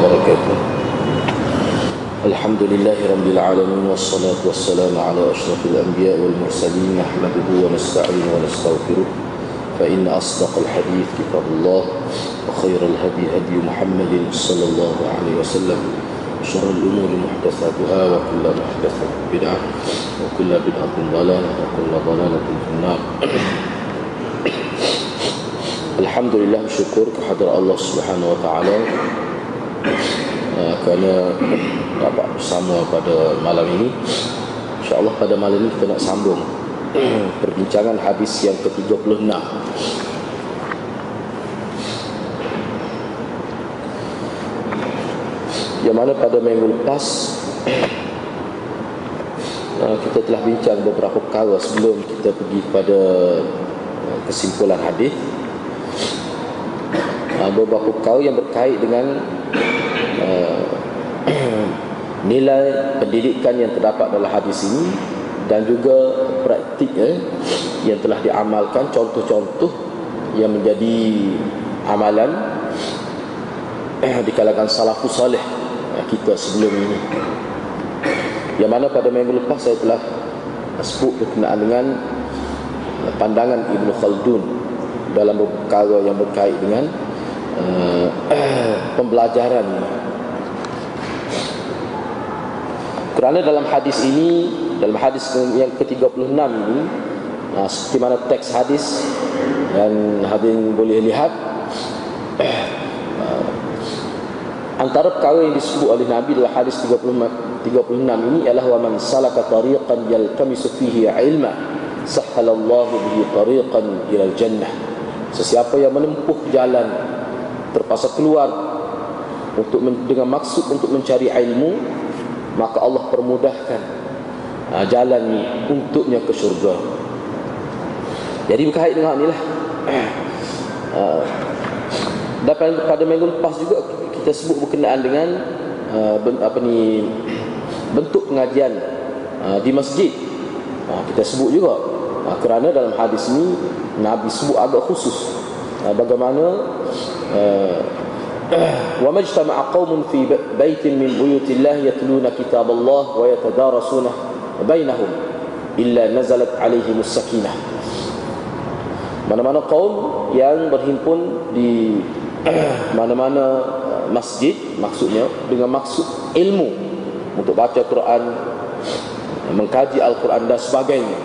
وبركاته. الحمد لله رب العالمين والصلاة والسلام على أشرف الأنبياء والمرسلين نحمده ونستعين ونستغفره فإن أصدق الحديث كتاب الله وخير الهدي هدي محمد صلى الله عليه وسلم وشر الأمور محدثاتها وكل محدثة بدعة وكل بدعة ضلالة وكل ضلالة في النار. Alhamdulillah syukur kehadrat Allah Subhanahu wa taala uh, kerana dapat bersama pada malam ini. Insya-Allah pada malam ini kita nak sambung perbincangan hadis yang ke-36. Yang mana pada minggu lepas uh, kita telah bincang beberapa perkara sebelum kita pergi pada uh, kesimpulan hadis beberapa perkara yang berkait dengan uh, nilai pendidikan yang terdapat dalam hadis ini dan juga praktik eh, yang telah diamalkan contoh-contoh yang menjadi amalan eh, di kalangan salafus salih eh, kita sebelum ini. Yang mana pada minggu lepas saya telah sebut berkenaan dengan eh, pandangan Ibn Khaldun dalam perkara yang berkait dengan uh, pembelajaran. Kerana dalam hadis ini dalam hadis yang ke-36 ini uh, seperti mana teks hadis dan hadirin boleh lihat uh, antara perkara yang disebut oleh Nabi dalam hadis 30, 36 ini ialah wa man salaka tariqan yaltamisu fihi ilma sahhalallahu bihi tariqan ila jannah. Sesiapa yang menempuh jalan terpaksa keluar untuk dengan maksud untuk mencari ilmu maka Allah permudahkan uh, jalan untuknya ke syurga. Jadi berkait dengan inilah uh, dapat pada minggu lepas juga kita sebut berkenaan dengan uh, apa ni bentuk pengajian uh, di masjid. Uh, kita sebut juga uh, kerana dalam hadis ini Nabi sebut agak khusus Ah, bagaimana ah, wa majtama'a qaumun fi baitin min buyutillah yatluna kitaballah wa yatadarasuna bainahum illa nazalat alaihim as-sakinah mana-mana kaum yang berhimpun di ah, mana-mana masjid maksudnya dengan maksud ilmu untuk baca Quran mengkaji Al-Quran dan sebagainya.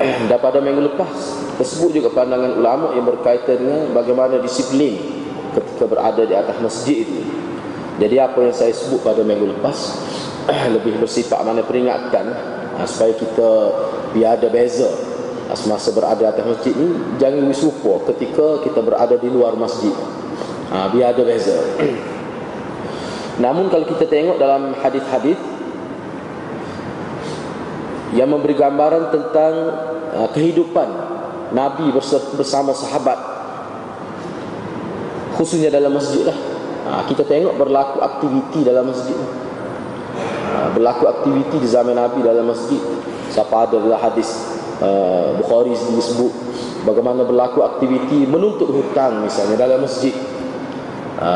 Dan pada minggu lepas tersebut juga pandangan ulama yang berkaitan dengan bagaimana disiplin ketika berada di atas masjid itu. Jadi apa yang saya sebut pada minggu lepas lebih bersifat mana peringatkan supaya kita biar ada beza semasa berada atas masjid ni jangan wisupa ketika kita berada di luar masjid. Ha, biar ada beza. Namun kalau kita tengok dalam hadis-hadis yang memberi gambaran tentang kehidupan Nabi bersama sahabat. Khususnya dalam masjid lah. Ha, kita tengok berlaku aktiviti dalam masjid ha, berlaku aktiviti di zaman Nabi dalam masjid. Siapa ada dalam hadis uh, Bukhari disebut bagaimana berlaku aktiviti menuntut hutang misalnya dalam masjid. Ha,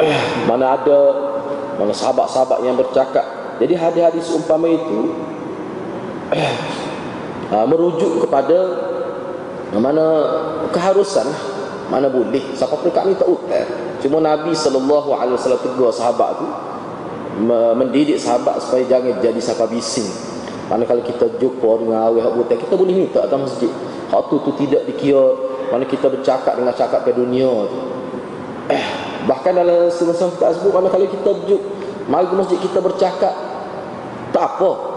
mana ada mana sahabat-sahabat yang bercakap. Jadi hadis-hadis umpama itu uh, merujuk kepada mana keharusan mana boleh. Siapa pun kat ni tak utar cuma Nabi SAW tegur sahabat tu mendidik sahabat supaya jangan jadi siapa bising. Mana kalau kita jumpa dengan awal buta kita boleh minta atas masjid. Hak tu tu tidak dikira mana kita bercakap dengan cakap ke dunia tu. Eh, bahkan dalam semasa kita sebut mana kalau kita juk mari ke masjid kita bercakap tak apa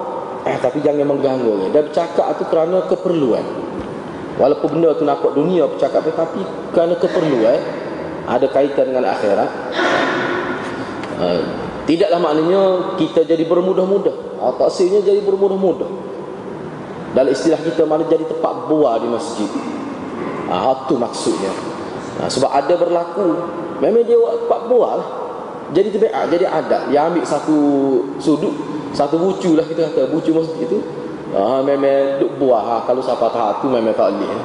eh, tapi jangan mengganggu dan bercakap tu kerana keperluan. Walaupun benda tu nampak dunia bercakap tapi kerana keperluan ada kaitan dengan akhirat. Uh, tidaklah maknanya kita jadi bermudah-mudah. Taksirnya jadi bermudah-mudah. Dalam istilah kita mana jadi tempat buah di masjid. Uh, itu maksudnya. Uh, sebab ada berlaku. Memang dia tempat buah lah. Jadi tabiat jadi adat. Dia ambil satu sudut satu bucu lah kita kata bucu masjid itu. Ha, memang duk buah ha. kalau siapa tahu tu memang tak boleh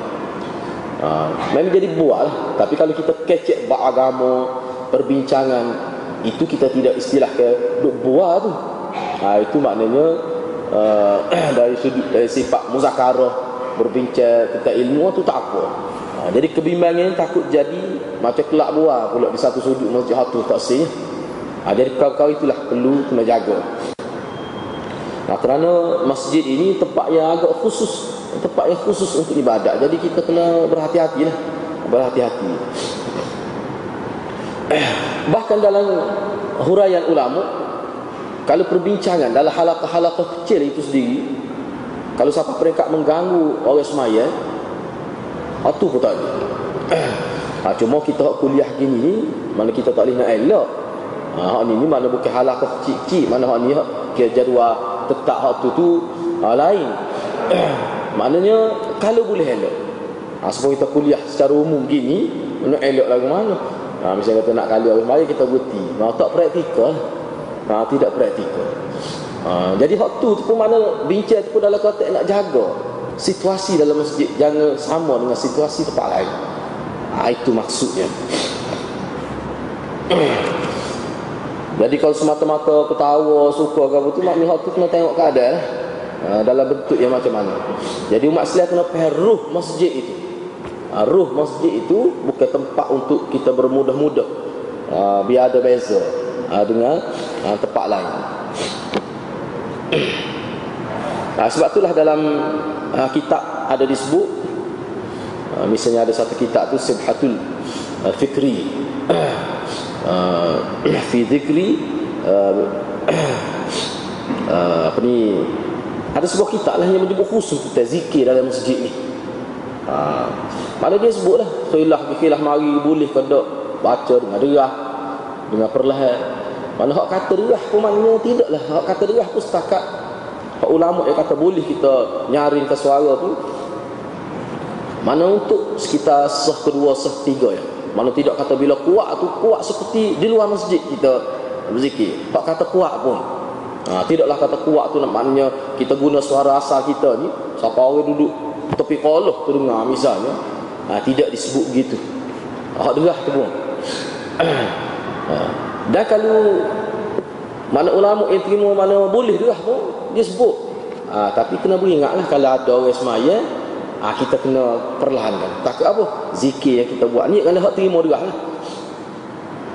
ha, memang jadi buat lah. Tapi kalau kita kecek bak agama perbincangan itu kita tidak istilah ke duk buat tu. Ha, itu maknanya uh, dari sudut dari sifat muzakarah berbincang tentang ilmu tu tak apa. Ha, jadi kebimbangan takut jadi macam kelak buah pula di satu sudut masjid hatu tak sih ha, jadi kau-kau itulah perlu kena jaga Nah, kerana masjid ini tempat yang agak khusus tempat yang khusus untuk ibadat. Jadi kita kena berhati-hati lah berhati-hati. Bahkan dalam huraian ulama kalau perbincangan dalam halakah-halakah kecil itu sendiri kalau siapa mereka mengganggu orang semaya itu pun tak ada. Ha, cuma kita kuliah gini ni mana kita tak boleh nak elok. Ha, ni, ni mana bukan halakah kecil-kecil mana ni kira jadual tetap hak tu ha, lain. Maknanya kalau boleh elok. Ha, supaya kita kuliah secara umum gini nak elok lagu mana ha, misalnya kata nak kali orang semaya kita berhenti. Ha, tak praktikal. Ha, tidak praktikal. Ha, jadi waktu tu pun mana bincang tu pun dalam konteks nak jaga situasi dalam masjid. Jangan sama dengan situasi tempat lain. Ha, itu maksudnya jadi kalau semata-mata ketawa suka ke apa tu maknanya waktu kena tengok keadaan ha, dalam bentuk yang macam mana. Jadi umat Islam kena faham ruh masjid itu. Ha, ruh masjid itu bukan tempat untuk kita bermudah-mudah. Ha, biar ada beza ha, dengan ha, tempat lain. Ha, sebab itulah dalam ha, kitab ada disebut ha, misalnya ada satu kitab tu Sibhatul uh, Fikri uh, fi dhikri uh, uh, apa ni ada sebuah kitab lah yang menyebut khusus tentang zikir dalam masjid ni. Uh, mana dia sebut lah Soilah fikirlah mari boleh ke tak? Baca dengan derah Dengan perlahan. Mana hak kata derah pun maknanya tidak lah. Hak kata derah pun setakat Hak ulama yang kata boleh kita nyaring ke suara pun. Mana untuk sekitar sah kedua sah tiga ya Mana tidak kata bila kuat tu kuat seperti di luar masjid kita berzikir. Hak kata kuat pun. Ha, Tidaklah kata kuat tu maknanya kita guna suara asal kita ni Siapa orang duduk tepi koloh tu dengar misalnya ha, tidak disebut begitu hak derah tu pun. Ha. dan kalau mana ulama yang terima mana boleh derah pun dia sebut. Ha, tapi kena beringatlah kalau ada orang semaya ha, kita kena perlahankan. Takut apa? Zikir yang kita buat ni kalau hak terima derah lah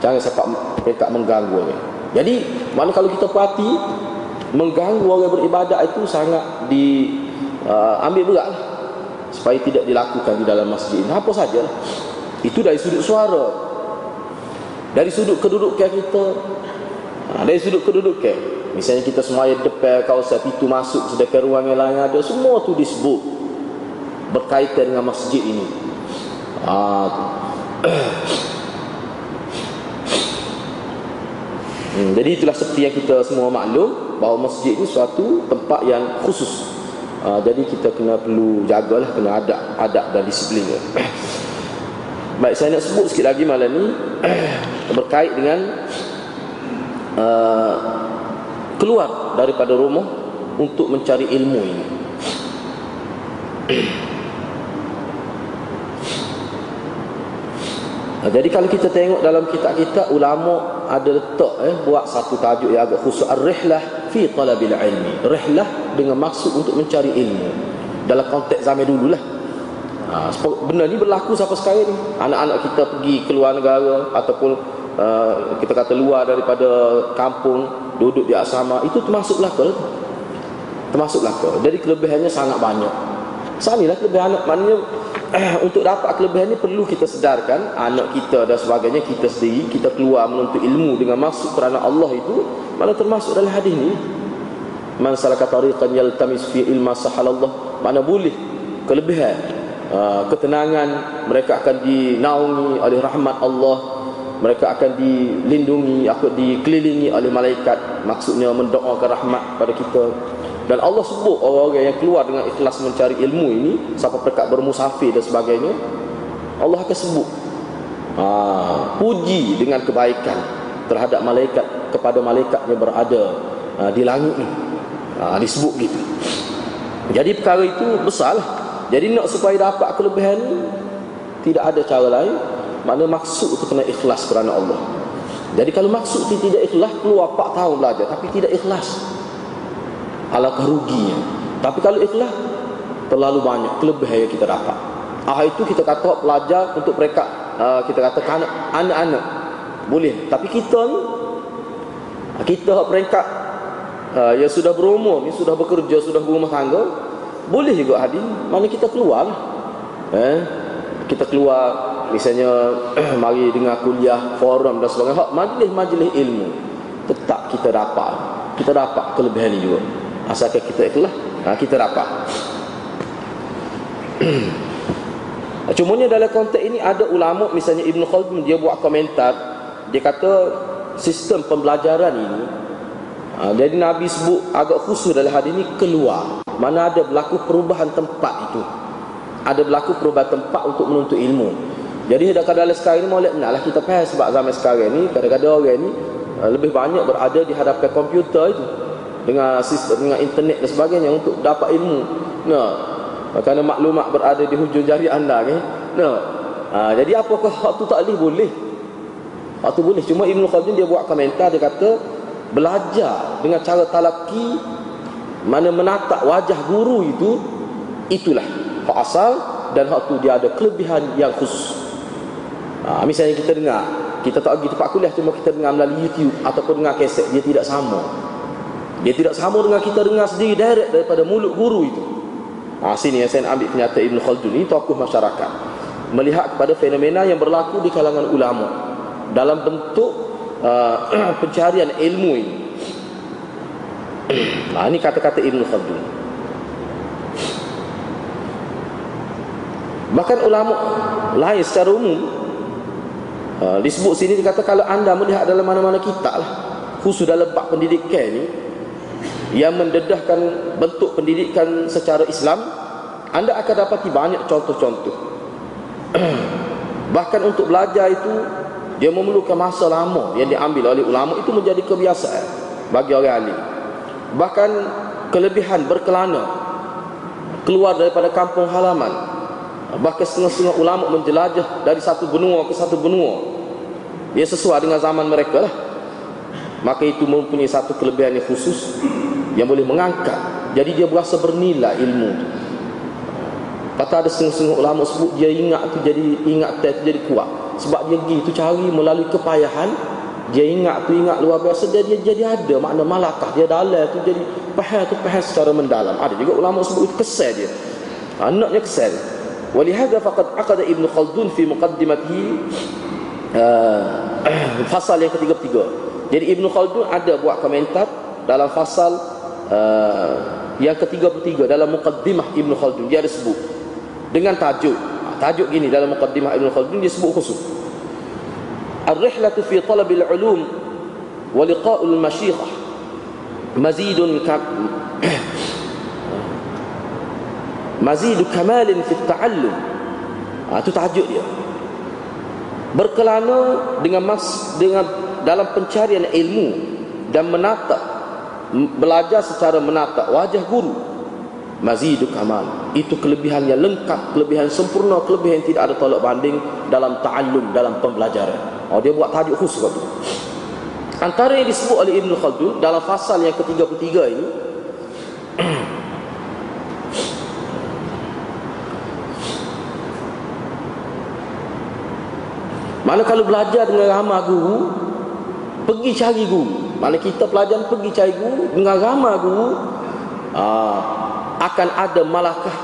jangan sampai mereka mengganggu orang. Jadi mana kalau kita perhati mengganggu orang beribadat itu sangat di uh, ambil berat lah. Supaya tidak dilakukan di dalam masjid apa saja itu dari sudut suara. Dari sudut kedudukan kita. Ha, dari sudut kedudukan. Misalnya kita semaya depan kawasan pintu masuk sedekah ruang yang lain ada semua tu disebut berkaitan dengan masjid ini ha, hmm, jadi itulah seperti yang kita semua maklum bahawa masjid ini suatu tempat yang khusus Uh, jadi kita kena perlu jagalah kena adab adab dan disiplin. Baik saya nak sebut sikit lagi malam ni berkait dengan uh, keluar daripada rumah untuk mencari ilmu ini. Jadi kalau kita tengok dalam kitab-kitab ulama ada letak eh buat satu tajuk yang agak khusus ar-rihlah fi talabil ilmi. Rihlah dengan maksud untuk mencari ilmu. Dalam konteks zaman dululah. Ha, benda ni berlaku sampai sekarang ni. Anak-anak kita pergi keluar negara ataupun uh, kita kata luar daripada kampung duduk di asrama itu termasuk belaka. Termasuk belaka. Jadi kelebihannya sangat banyak. Sanilah kelebihan anak maknanya untuk dapat kelebihan ini perlu kita sedarkan. Anak kita dan sebagainya kita sendiri kita keluar menuntut ilmu dengan maksud kerana Allah itu mana termasuk dalam hadis ini man salaka tariqan yaltamis fi ilma sahalallah mana boleh kelebihan uh, ketenangan mereka akan dinaungi oleh rahmat Allah mereka akan dilindungi akan dikelilingi oleh malaikat. Maksudnya mendoakan rahmat pada kita dan Allah sebut orang-orang yang keluar dengan ikhlas mencari ilmu ini Siapa perkat bermusafir dan sebagainya Allah akan sebut ha, Puji dengan kebaikan Terhadap malaikat Kepada malaikat yang berada ha, Di langit ni ha, Disebut gitu Jadi perkara itu besar lah Jadi nak supaya dapat kelebihan ni Tidak ada cara lain. Mana maksud itu kena ikhlas kerana Allah. Jadi kalau maksud itu tidak ikhlas, keluar 4 tahun belajar tapi tidak ikhlas. Alangkah ruginya. Tapi kalau ikhlas, terlalu banyak kelebihan yang kita dapat. Ah itu kita kata pelajar untuk mereka uh, kita katakan anak-anak boleh. Tapi kita ni kita peringkat uh, yang sudah berumur ni sudah bekerja sudah berumah tangga boleh juga hadir mana kita keluar lah. eh kita keluar misalnya mari dengar kuliah forum dan sebagainya majlis-majlis ilmu tetap kita dapat kita dapat kelebihan ni juga asalkan kita ikhlas ha, kita dapat Cumanya dalam konteks ini ada ulama misalnya Ibn Khaldun dia buat komentar. Dia kata sistem pembelajaran ini ha, jadi Nabi sebut agak khusus dalam hadis ini keluar. Mana ada berlaku perubahan tempat itu. Ada berlaku perubahan tempat untuk menuntut ilmu. Jadi kadang-kadang sekarang ini boleh naklah kita faham sebab zaman sekarang ini kadang-kadang orang ini ha, lebih banyak berada di hadapan komputer itu dengan sistem dengan internet dan sebagainya untuk dapat ilmu. Nah kerana maklumat berada di hujung jari anda kan no. ha, jadi apakah waktu taklif boleh. Waktu boleh. Cuma Ibn Khaldun dia buat komentar dia kata belajar dengan cara talaki mana menatap wajah guru itu itulah hak asal dan hak tu dia ada kelebihan yang khusus. Ha, misalnya kita dengar kita tak pergi tempat kuliah cuma kita dengar melalui YouTube ataupun dengar kaset dia tidak sama dia tidak sama dengan kita dengar sendiri direct daripada mulut guru itu Ha, sini yang saya ambil pernyataan Ibn Khaldun ini tokoh masyarakat melihat kepada fenomena yang berlaku di kalangan ulama dalam bentuk uh, pencarian ilmu ini. Ha, ini kata-kata Ibn Khaldun. Bahkan ulama lain secara umum uh, disebut sini dikata kalau anda melihat dalam mana-mana kitab lah khusus dalam bab pendidikan ini yang mendedahkan bentuk pendidikan secara Islam anda akan dapati banyak contoh-contoh. Bahkan untuk belajar itu dia memerlukan masa lama yang diambil oleh ulama. Itu menjadi kebiasaan bagi orang alim. Bahkan kelebihan berkelana keluar daripada kampung halaman. Bahkan setengah-setengah ulama menjelajah dari satu benua ke satu benua. Ia sesuai dengan zaman mereka lah. Maka itu mempunyai satu kelebihan yang khusus yang boleh mengangkat jadi dia berasa bernilai ilmu tu kata ada setengah-setengah ulama sebut dia ingat tu jadi ingat tu jadi kuat sebab dia pergi tu cari melalui kepayahan dia ingat tu ingat luar biasa dia, dia jadi ada makna malakah dia dalam tu jadi faham tu faham secara mendalam ada juga ulama sebut itu kesal dia anaknya kesal ولهذا فقد عقد ابن خلدون في مقدمته fasal yang ketiga-tiga jadi Ibn Khaldun ada buat komentar dalam fasal uh, yang ketiga-tiga dalam muqaddimah Ibn Khaldun dia ada sebut. Dengan tajuk. Tajuk gini dalam muqaddimah Ibn Khaldun dia sebut khusus. Ar-rihlatu fi talab al-ulum wa liqa'u al-mashiqah mazidun ka mazidu kamalin fi at-ta'allum ha, itu tajuk dia. Berkelana dengan mas dengan dalam pencarian ilmu dan menatap belajar secara menatap wajah guru. Mazidu kamal itu kelebihan yang lengkap kelebihan sempurna kelebihan tidak ada tolak banding dalam ta'allum dalam pembelajaran. Oh, dia buat tajuk khusus waktu antara yang disebut oleh Ibn Khaldun dalam fasal yang ke-33 ini mana kalau belajar dengan ramah guru pergi cari guru mana kita pelajar pergi cari guru. Dengan ramai guru aa, ah, akan ada malakah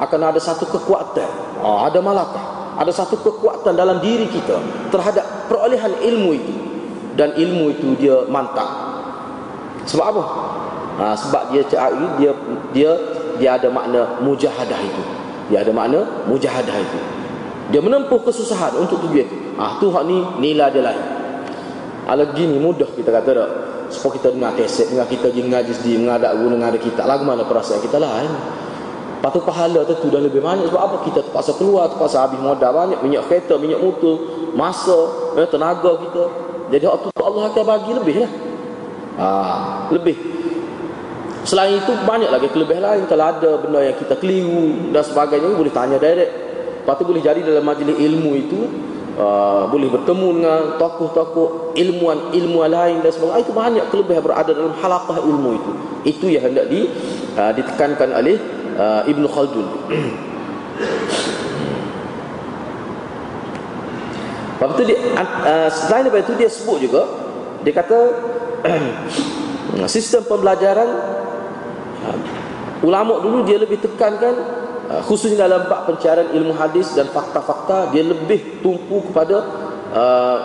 akan ada satu kekuatan. Aa, ah, ada malakah ada satu kekuatan dalam diri kita terhadap perolehan ilmu itu. Dan ilmu itu dia mantap. Sebab apa? Ha, sebab dia cari dia dia dia ada makna mujahadah itu. Dia ada makna mujahadah itu. Dia menempuh kesusahan untuk tujuan itu. Ah tu hak ni nilai dia lain ala gini mudah kita kata tak? Supaya kita dengar keset dengar kita pergi ngaji sendiri mengadak guru mengadak kita. Lagu mana perasaan kita lain? Patut pahala tu dah lebih banyak. Sebab apa? Kita terpaksa keluar terpaksa habis modal banyak. Minyak kereta minyak motor masa eh, tenaga kita. Jadi waktu tu Allah akan bagi lebih lah. Ha, lebih. Selain itu banyak lagi kelebihan lain. Kalau ada benda yang kita keliru dan sebagainya boleh tanya direct. Lepas tu boleh jadi dalam majlis ilmu itu uh, boleh bertemu dengan tokoh-tokoh ilmuwan ilmuwan lain dan sebagainya. Itu banyak kelebihan berada dalam halaqah ilmu itu. Itu yang hendak di uh, ditekankan oleh uh, Ibnu Khaldun. Lepas tu dia, uh, selain daripada itu dia sebut juga dia kata sistem pembelajaran uh, ulama dulu dia lebih tekankan uh, khususnya dalam bab pencarian ilmu hadis dan fakta-fakta dia lebih tumpu kepada uh,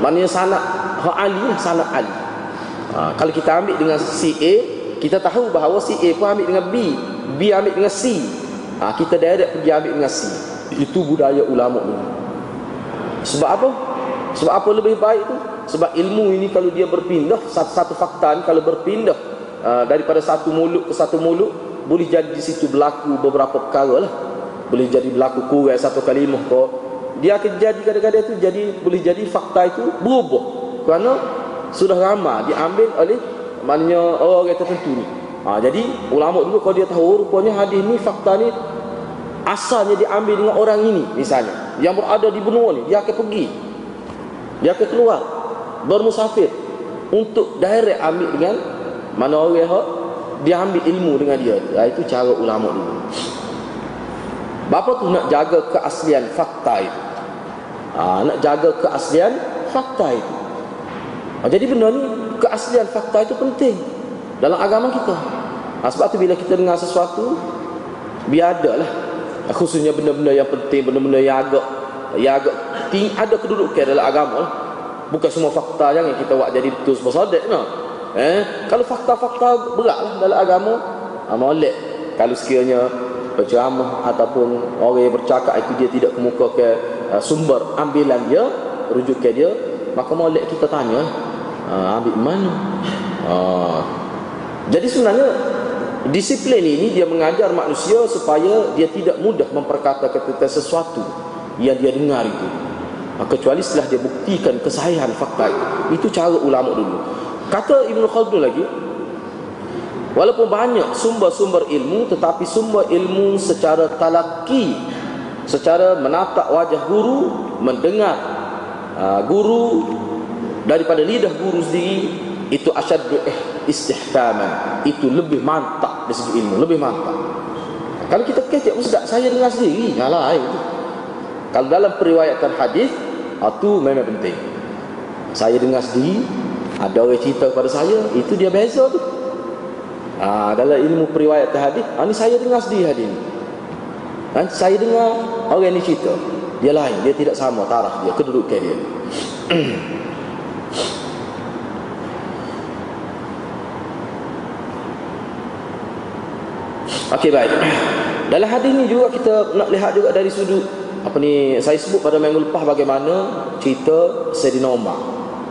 maknanya sanad ha ali lah sanad ali uh, kalau kita ambil dengan si A kita tahu bahawa si A pun ambil dengan B B ambil dengan C uh, kita direct pergi ambil dengan C itu budaya ulama dulu sebab apa? Sebab apa lebih baik tu? Sebab ilmu ini kalau dia berpindah satu-satu fakta ni kalau berpindah uh, daripada satu mulut ke satu mulut boleh jadi di situ berlaku beberapa perkara lah. Boleh jadi berlaku kurang satu kalimah ke dia akan jadi kadang-kadang tu jadi boleh jadi fakta itu berubah kerana sudah ramai diambil oleh maknanya orang tertentu ni. Ha, jadi ulama dulu kalau dia tahu rupanya hadis ni fakta ni asalnya diambil dengan orang ini misalnya yang berada di benua ni dia akan pergi dia akan keluar bermusafir untuk direct ambil dengan mana orang yang dia ambil ilmu dengan dia. Ha, itu cara ulama dulu. Bapa tu nak jaga keaslian fakta itu. Ha, nak jaga keaslian fakta itu. Ha, jadi benda ni keaslian fakta itu penting dalam agama kita. Ha, sebab tu bila kita dengar sesuatu biar ada lah. Khususnya benda-benda yang penting benda-benda yang agak yang agak ting, ada kedudukan dalam agama lah. bukan semua fakta yang kita buat jadi betul sebab sadak no. Eh kalau fakta-fakta beratlah dalam agama ha, molek kalau sekiranya berceramah ataupun orang yang bercakap itu dia tidak kemukakan uh, sumber ambilan dia rujukan dia maka molek kita tanya uh, ambil mana uh, jadi sebenarnya Disiplin ini dia mengajar manusia supaya dia tidak mudah memperkatakan tentang sesuatu yang dia dengar itu. Kecuali setelah dia buktikan kesahihan fakta itu. Itu cara ulama dulu. Kata Ibn Khaldun lagi, walaupun banyak sumber-sumber ilmu tetapi sumber ilmu secara talaki, secara menatap wajah guru, mendengar uh, guru daripada lidah guru sendiri itu asyaddu eh istihkaman itu lebih mantap dari segi ilmu lebih mantap. Kalau kita kecek ustaz saya dengar sendiri. Ngalah itu kalau dalam periwayatan hadis itu memang penting. Saya dengar sendiri ada orang cerita kepada saya itu dia beza tu ha, dalam ilmu periwayatan hadis ha, ni saya dengar sendiri hadis ni ha, saya dengar orang ni cerita dia lain dia tidak sama taraf dia kedudukan dia Okey baik. Dalam hadis ni juga kita nak lihat juga dari sudut apa ni saya sebut pada minggu lepas bagaimana cerita Sayyidina Umar.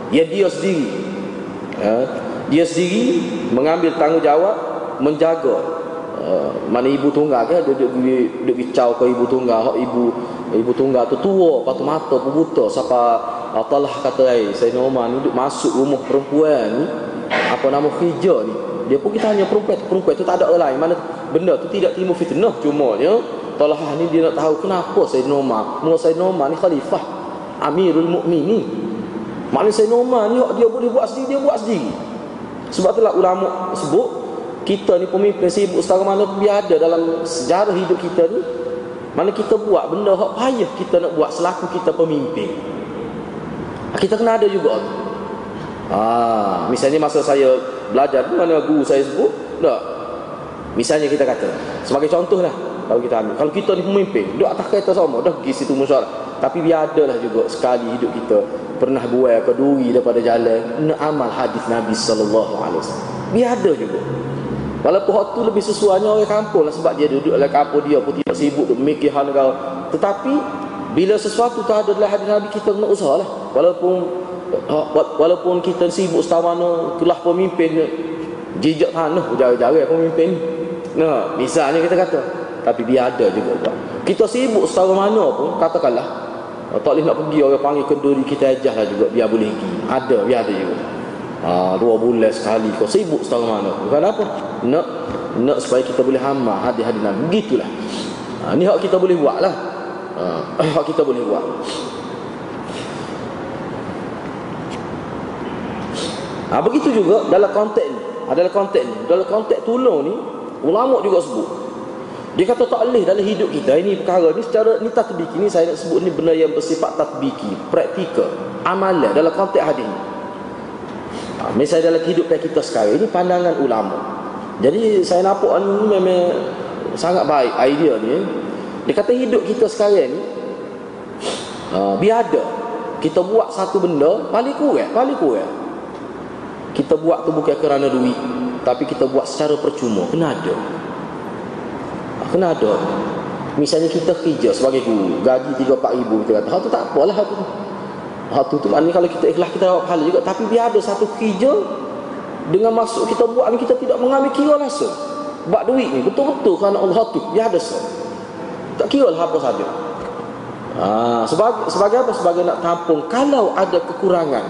Ya dia sendiri. Ya, dia sendiri mengambil tanggungjawab menjaga. Uh, mana ibu tunggal ke dia duduk duduk bicau ke ibu tunggal. Hak ibu ibu tunggal tu tua patu mata pun buta. Siapa uh, kata ai Sayyidina Umar ni duduk masuk rumah perempuan ni apa nama hijau ni. Dia pun kita hanya perempuan perempuan tu tak ada lain. Mana benda tu tidak timbul fitnah cuma ya Talha ni dia nak tahu kenapa Sayyidina Umar Mula Sayyidina Umar ni khalifah Amirul Mukminin. Maknanya Sayyidina Umar ni dia boleh buat sendiri Dia buat sendiri. Sebab itulah ulama sebut Kita ni pemimpin sibuk setara mana Biar ada dalam sejarah hidup kita ni Mana kita buat benda Hak payah kita nak buat selaku kita pemimpin. Kita kena ada juga. Ah, Misalnya masa saya belajar Mana guru saya sebut Tak Misalnya kita kata Sebagai contoh lah Kalau kita ambil Kalau kita ni pemimpin Duduk atas kereta sama Dah pergi situ musyawarah Tapi biar ada lah juga Sekali hidup kita Pernah buai ke duri daripada jalan Nak amal hadis Nabi SAW Biar ada juga. Walaupun waktu lebih sesuainya orang kampung lah Sebab dia duduk dalam kampung dia pun tidak sibuk Duduk mikir hal negara. Tetapi Bila sesuatu tak ada dalam hadis Nabi Kita kena usaha lah. Walaupun Walaupun kita sibuk setahu mana Kelah pemimpin Jijak tanah Jari-jari pemimpin. Nah, misalnya kita kata Tapi biar ada juga buat Kita sibuk setara mana pun Katakanlah Tak boleh nak pergi orang panggil kenduri Kita ajah lah juga Biar boleh pergi. Ada, biar ada juga. Ha, Dua bulan sekali Kau sibuk setara mana Bukan apa. Nak Nak supaya kita boleh hama Hadir-hadir Nabi. Begitulah. Ha, Ni hak kita boleh buat lah. Uh, kita boleh buat. Ha, begitu juga dalam konteks ni. Adalah konteks ni. Dalam konteks tolong ni, ulama juga sebut. Dia kata tak boleh dalam hidup kita ini perkara ni secara ni tatbiki ni saya nak sebut ni benda yang bersifat tatbiki, praktikal, amalan dalam konteks hadis ni. Ha, misalnya dalam kehidupan kita sekarang ini pandangan ulama. Jadi saya nampak ni memang sangat baik idea ni. Dia kata hidup kita sekarang ni uh, biar ada kita buat satu benda paling kurang, paling kurang kita buat tu bukan kerana duit tapi kita buat secara percuma kena ada kena ada misalnya kita kerja sebagai guru gaji 3-4 ribu kita kata hal tu tak apalah hal tu. Hal tu tu maknanya kalau kita ikhlas kita dapat pahala juga. Tapi biar ada satu kerja dengan masuk kita buat ni kita tidak mengambil kira langsung buat duit ni betul-betul kerana Allah tu biar ada so. tak kira lah apa saja. Ha, sebagai, sebagai apa? sebagai nak tampung. Kalau ada kekurangan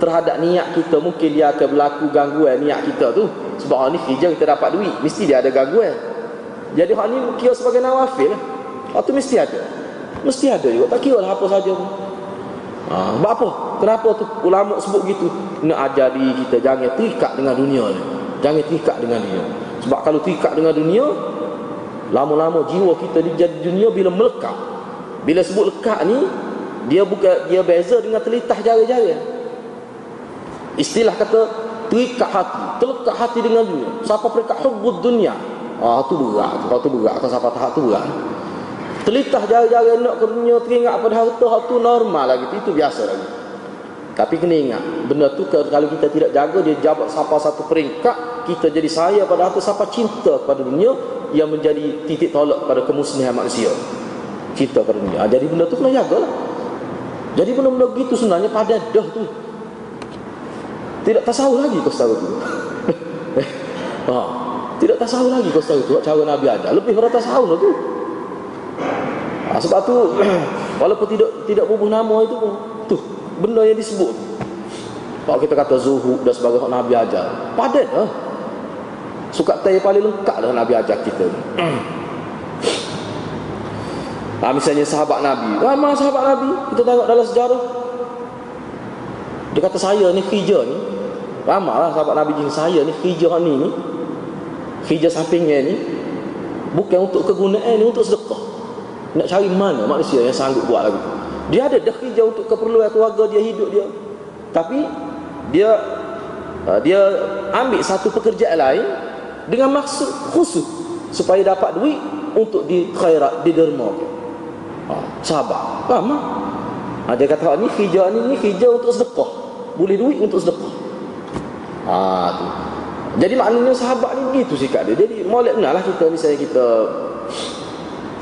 terhadap niat kita mungkin dia akan berlaku gangguan niat kita tu. Sebab ni kerja kita dapat duit mesti dia ada gangguan jadi hal ni kira sebagai nawafil hal tu mesti ada. Mesti ada juga. Tak kira lah apa saja tu ha, sebab apa? Kenapa tu ulama sebut gitu? Nak ajar diri kita jangan terikat dengan dunia ni. Jangan terikat dengan dunia. Sebab kalau terikat dengan dunia lama-lama jiwa kita di dunia bila melekat. Bila sebut lekat ni dia bukan dia beza dengan telitah jari-jari. Istilah kata terikat hati, terlekat hati dengan dunia. Siapa terikat hubbud dunia? Ah tu berat, tu tu berat, tu siapa tahap tu berat. Telitah jari-jari nak ke dunia teringat pada harta hal tu normal lagi, itu biasa lagi. Tapi kena ingat, benda tu kalau kita tidak jaga dia jabat siapa satu peringkat, kita jadi saya pada harta siapa cinta kepada dunia yang menjadi titik tolak pada kemusnahan manusia. Cinta kepada dunia. Ah, jadi benda tu kena jagalah. Jadi benda-benda gitu sebenarnya pada dah tu tidak tasawuf lagi kau tu. ha. Tidak tasawuf lagi kau tahu tu cara Nabi ada. Lebih pada tasawuf tu. Ha, sebab tu walaupun tidak tidak bubuh nama itu pun tu benda yang disebut. Kalau kita kata zuhud dan sebagainya Nabi ajar, padat lah. Suka tay paling lengkap dengan Nabi ajar kita. Ha, misalnya sahabat Nabi. Ramai sahabat Nabi. Kita tengok dalam sejarah. Dia kata saya ni kerja ni Ramah lah sahabat Nabi jin saya ni hijrah ni ni hijrah sampingnya ni bukan untuk kegunaan ni untuk sedekah. Nak cari mana manusia yang sanggup buat lagi. Dia ada dah hijrah untuk keperluan keluarga dia hidup dia. Tapi dia uh, dia ambil satu pekerjaan lain dengan maksud khusus supaya dapat duit untuk di khairat di derma. Ha, sabar. Lama. Ha, dia kata ni hijrah ni ni hijrah untuk sedekah. Boleh duit untuk sedekah. Ha tu. Jadi maknanya sahabat ni begitu sikap dia. Jadi molek benarlah kita misalnya kita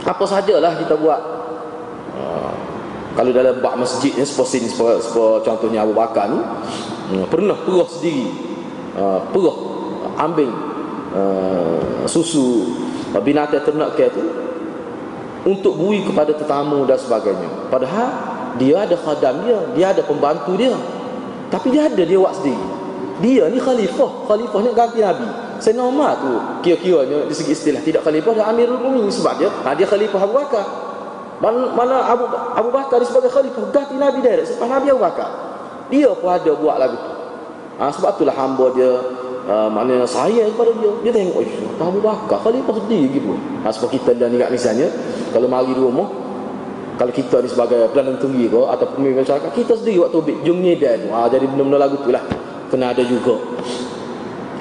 apa sajalah kita buat. Ha, kalau dalam bak masjid ni seperti ni seperti, contohnya Abu Bakar ni ha, pernah perah sendiri. Ha, perah ambil uh, susu binatang ternak ke tu untuk bui kepada tetamu dan sebagainya. Padahal dia ada khadam dia, dia ada pembantu dia. Tapi dia ada dia buat sendiri dia ni khalifah. Khalifah ni ganti nabi. Sayyidina Umar tu kira-kiranya di segi istilah tidak khalifah dia amirul mukminin. Sebab dia ha, dia khalifah Abu Bakar. Mana, Abu Abu Bakar dia sebagai khalifah ganti nabi dia sebab nabi Abu Bakar dia pun ada buat lagu tu. Ha, sebab itulah hamba dia uh, maknanya saya kepada dia. Dia tengok oh, Abu Bakar? Khalifah sedih gitu ha, sebab kita dan ingat misalnya kalau mari di rumah kalau kita ni sebagai pelanan tinggi ke atau pemimpin masyarakat kita sendiri waktu jung nyedan ha, jadi benda-benda lagu tu lah kena ada juga.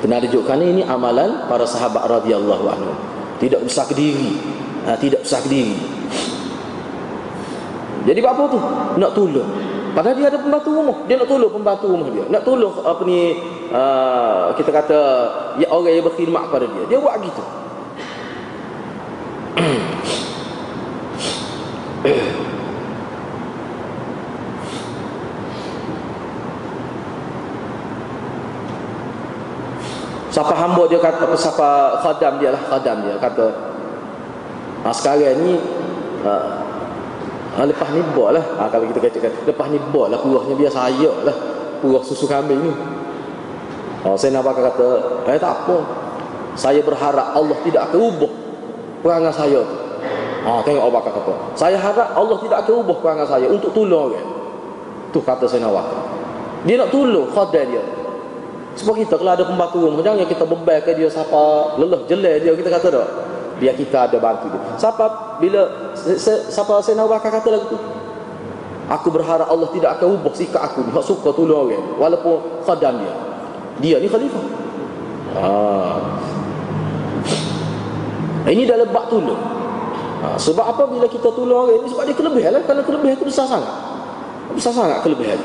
Kena ada juga. Kerana ini amalan para sahabat radhiyallahu anhu tidak besar ke diri ha, tidak besar ke diri jadi apa tu? Nak tolong. Padahal dia ada pembantu rumah. Dia nak tolong pembantu rumah dia. Nak tolong apa ni uh, kita kata ya orang yang berkhidmat kepada dia. Dia buat gitu Siapa hamba dia kata apa siapa khadam dia lah khadam dia kata ha, sekarang ni ha, lepas ni bol lah ha, kalau kita katakan lepas ni bol lah purahnya biar saya lah purah susu kambing ni ha, saya nak kata eh tak apa saya berharap Allah tidak akan ubah perangai saya tu ha, tengok Abu Bakar kata. Saya harap Allah tidak akan ubah perangai saya untuk tolong orang. Tu kata saya nak Dia nak tolong khadar dia. Sebab kita kalau ada pembantu rumah jangan kita beban ke dia siapa lelah jelek dia kita kata tak. Biar kita ada bantu dia. Siapa bila siapa saya nak Bakar kata lagu tu. Aku berharap Allah tidak akan ubah sikap aku ni. Hak suka tolong orang walaupun khadam dia. Dia ni khalifah. Ah. Ini dalam bab tolong. Ha, sebab apa bila kita tolong orang ini sebab dia kelebihan lah kerana kelebihan itu besar sangat. Besar sangat kelebihan.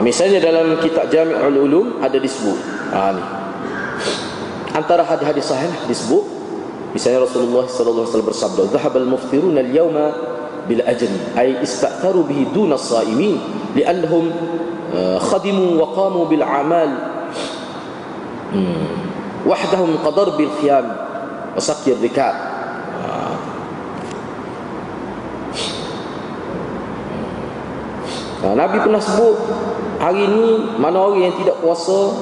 Ha, misalnya dalam kitab Jami'ul Ulum ada disebut. Ha ni. Antara hadis-hadis sahih disebut misalnya Rasulullah sallallahu alaihi wasallam bersabda, "Dhahabal muftirun al-yawma bil ajri." Ai istatharu bihi duna as-sa'imin li'annahum uh, khadimu wa qamu bil a'mal hmm. wahdahum qadar bil khiyam wa sakir rikat. Ha, Nabi pernah sebut hari ini mana orang yang tidak puasa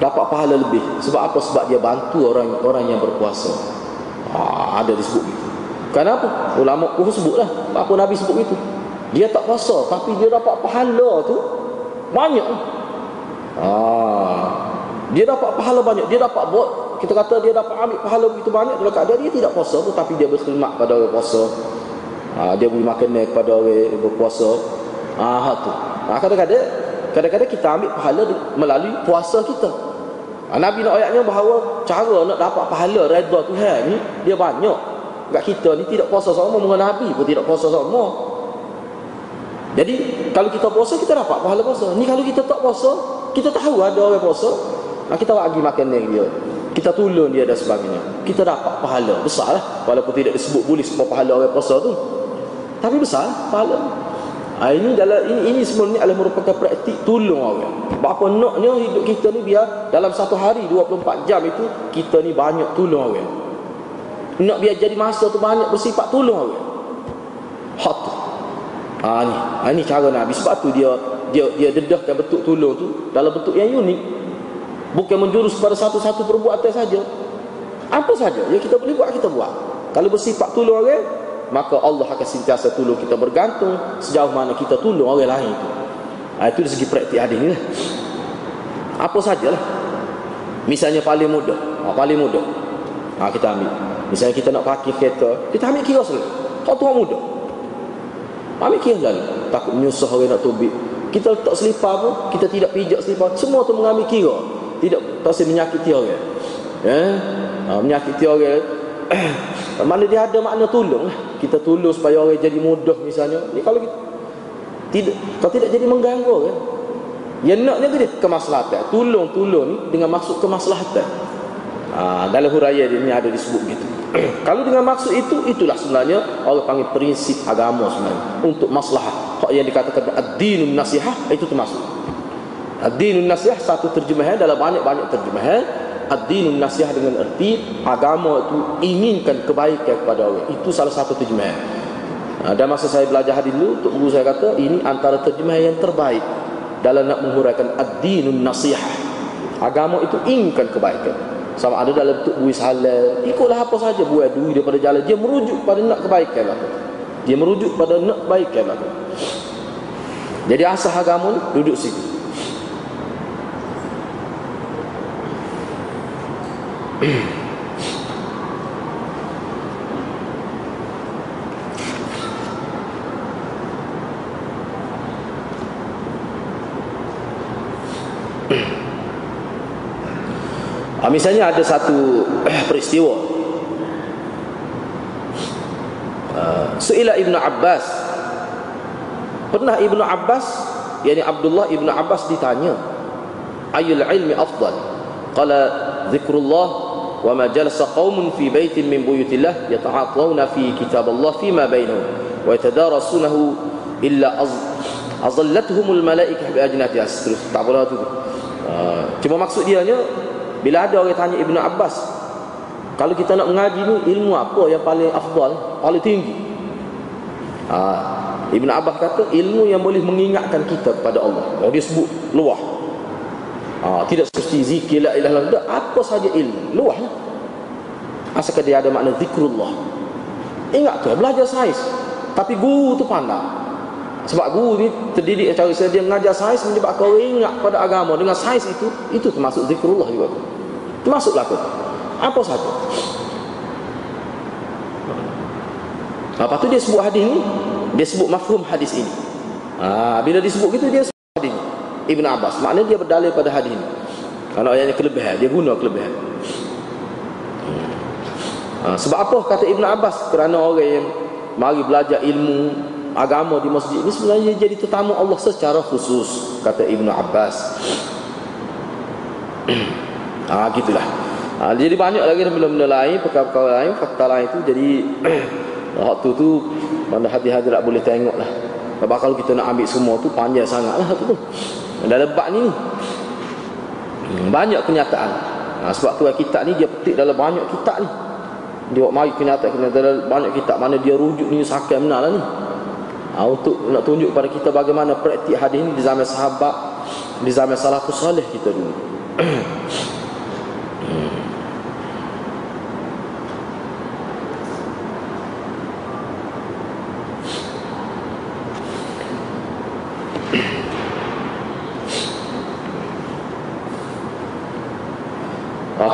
dapat pahala lebih. Sebab apa? Sebab dia bantu orang orang yang berpuasa. Ha, ada disebut itu. Kenapa? Ulama pun sebutlah. Apa Nabi sebut itu? Dia tak puasa tapi dia dapat pahala tu banyak. Ha, dia dapat pahala banyak. Dia dapat buat kita kata dia dapat ambil pahala begitu banyak dalam keadaan dia tidak puasa pun tapi dia berkhidmat pada orang puasa ha, dia beri makanan kepada orang berpuasa ah ha, tu ha, kadang-kadang kadang-kadang kita ambil pahala melalui puasa kita. Ha, Nabi nak ayatnya bahawa cara nak dapat pahala redha Tuhan ni dia banyak. Kat kita ni tidak puasa sama dengan Nabi pun tidak puasa sama. Jadi kalau kita puasa kita dapat pahala puasa. Ni kalau kita tak puasa kita tahu ada orang puasa ha, kita bagi makanan dia. Kita tolong dia dan sebagainya. Kita dapat pahala besar lah. Walaupun tidak disebut boleh sebab pahala orang puasa tu. Tapi besar pahala. Ha, ini dalam ini ini sebenarnya adalah merupakan praktik tolong orang. Berapa naknya hidup kita ni biar dalam satu hari 24 jam itu kita ni banyak tolong orang. Nak biar jadi masa tu banyak bersifat tolong orang. Hak tu. Ha, ni. Ha, ini cara Nabi sebab tu dia dia dia dedahkan bentuk tolong tu dalam bentuk yang unik. Bukan menjurus pada satu-satu perbuatan saja. Apa saja yang kita boleh buat kita buat. Kalau bersifat tolong orang, maka Allah akan sentiasa tolong kita bergantung sejauh mana kita tolong orang lain itu. Ha, itu dari segi praktik hadis lah. Apa sajalah. Misalnya paling mudah. Ha, paling mudah. Ha, kita ambil. Misalnya kita nak pakai kereta, kita ambil kira selalu. Kau tu mudah. Ambil kira selalu. Takut menyusah orang nak tubik. Kita letak selipar pun, kita tidak pijak selipar. Semua tu mengambil kira. Tidak pasti menyakiti orang. Ya? Ha, menyakiti orang. Mana dia ada makna tolong lah kita tolong supaya orang jadi mudah misalnya. Ni kalau kita tidak kalau tidak jadi mengganggu kan yang naknya tu dia kemaslahatan. Tolong tolong dengan maksud kemaslahatan. Ha, dalam huraya dia ni ada disebut gitu. Kalau dengan maksud itu itulah sebenarnya Allah panggil prinsip agama sebenarnya. Untuk maslahah. Hak yang dikatakan ad-dinun nasihah itu termasuk ad-dinun nasihah satu terjemahan dalam banyak-banyak terjemahan ad-dinun nasihat dengan erti agama itu inginkan kebaikan kepada orang. Itu salah satu terjemahan. Ha, dan masa saya belajar hadis dulu, untuk guru saya kata ini antara terjemahan yang terbaik dalam nak menghuraikan ad-dinun nasihat. Agama itu inginkan kebaikan. Sama ada dalam bentuk buis halal. Ikutlah apa saja buat duit daripada jalan. Dia merujuk pada nak kebaikan lah. Dia merujuk pada nak kebaikan lah. Jadi asal agama ni duduk situ. Misalnya ada satu eh, peristiwa. Uh, Su'ila Ibn Abbas. Pernah Ibn Abbas Yani Abdullah Ibn Abbas ditanya Ayul ilmi afdal? Qala zikrullah wa ma jalasa qaumun fi baitin min buyutillah yata'atawna fi kitaballah fi ma bainahum wa yatadarasunahu illa az azallatuhum al malaikah bi ajnati asrus tak apalah tu. Uh, cuma maksud dia nya bila ada orang tanya Ibn Abbas kalau kita nak mengaji ni ilmu apa yang paling afdal paling tinggi? Uh, Ibn Abbas kata ilmu yang boleh mengingatkan kita kepada Allah. Oh, dia sebut luah Ha, tidak seperti zikir la ilaha illallah. Apa saja ilmu, luahnya. Asalkan dia ada makna zikrullah. Ingat tu, belajar sains. Tapi guru tu pandang. Sebab guru ni terdidik cara saya dia mengajar sains menyebabkan orang ingat pada agama dengan sains itu itu termasuk zikrullah juga. Termasuklah tu. Apa saja. Lepas tu dia sebut hadis ni, dia sebut mafhum hadis ini. Ha, bila disebut gitu dia sebut hadis ni. Ibn Abbas. Maknanya dia berdalil pada hadis ni. Kalau ayatnya kelebihan, dia guna kelebihan. Ha, sebab apa kata Ibn Abbas? Kerana orang yang mari belajar ilmu agama di masjid ini sebenarnya jadi tetamu Allah secara khusus kata Ibn Abbas. ah gitulah. Ha, jadi banyak lagi benda-benda lain, perkara-perkara lain, fakta lain itu jadi waktu tu mana hati-hati tak boleh tengok lah. Sebab kalau kita nak ambil semua tu panjang sangat lah tu. Dah lebat ni. Hmm, banyak kenyataan. Ha, sebab tu kitab ni dia petik dalam banyak kitab ni dia buat mari kenyataan kenyataan banyak kitab mana dia rujuk ni sakai benar lah ni ha, untuk nak tunjuk kepada kita bagaimana praktik hadis ni di zaman sahabat di zaman salafus salih kita dulu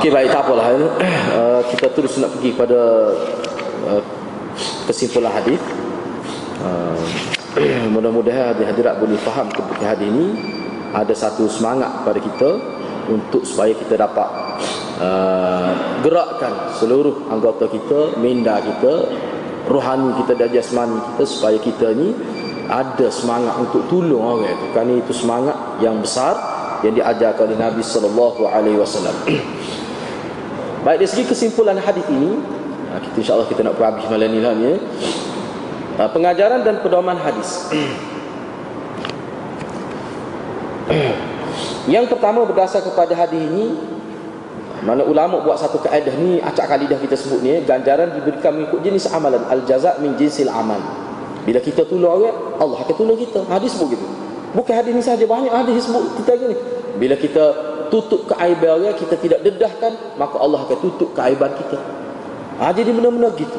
Okey baik tak apalah uh, kita terus nak pergi pada uh, kesimpulan hadis. Uh, mudah-mudahan hadirat boleh faham kepada hadis ini ada satu semangat pada kita untuk supaya kita dapat uh, gerakkan seluruh anggota kita, minda kita, rohani kita dan jasmani kita supaya kita ni ada semangat untuk tolong orang itu. Kerana itu semangat yang besar yang diajarkan oleh Nabi sallallahu alaihi wasallam. Baik dari segi kesimpulan hadis ini, ha, kita insya-Allah kita nak berhabis malam ni lah ni. Ya. Ha, pengajaran dan pedoman hadis. Yang pertama berdasar kepada hadis ini mana ulama buat satu kaedah ni acak kali dah kita sebut ni ganjaran diberikan mengikut jenis amalan al jaza min jinsil amal. Bila kita tolong orang, Allah akan tolong kita. Hadis sebut gitu. Bukan hadis ni saja banyak hadis sebut kita gini. Bila kita tutup keaiban orang kita tidak dedahkan maka Allah akan tutup keaiban kita. Ha, jadi benar-benar gitu.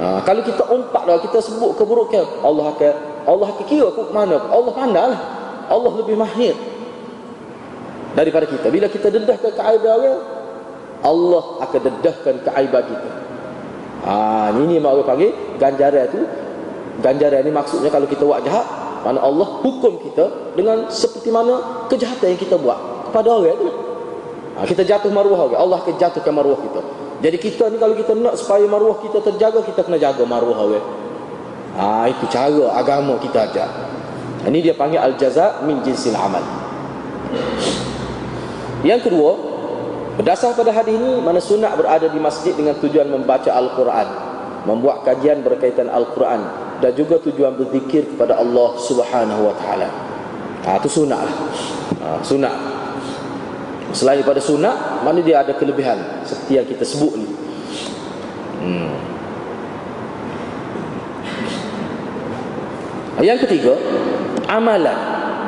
Ha, kalau kita umpat lah, kita sebut keburukan Allah akan Allah akan kira ke mana. Allah pandang Allah lebih mahir daripada kita. Bila kita dedahkan keaiban orang Allah akan dedahkan keaiban kita. Ha, ini mak orang panggil ganjaran tu. Ganjaran ni maksudnya kalau kita buat jahat mana Allah hukum kita dengan seperti mana kejahatan yang kita buat kepada orang tu. Ha, kita jatuh maruah orang. Allah akan jatuhkan maruah kita. Jadi kita ni kalau kita nak supaya maruah kita terjaga, kita kena jaga maruah orang. Ha, itu cara agama kita ajar. Ini dia panggil al-jaza min jinsil amal. Yang kedua, berdasar pada hadis ini, mana sunat berada di masjid dengan tujuan membaca Al-Quran, membuat kajian berkaitan Al-Quran dan juga tujuan berzikir kepada Allah Subhanahu wa taala. Ha, itu sunat lah. Ha, sunat. Selain daripada sunat Mana dia ada kelebihan? Seperti yang kita sebut ni. Hmm. Yang ketiga Amalan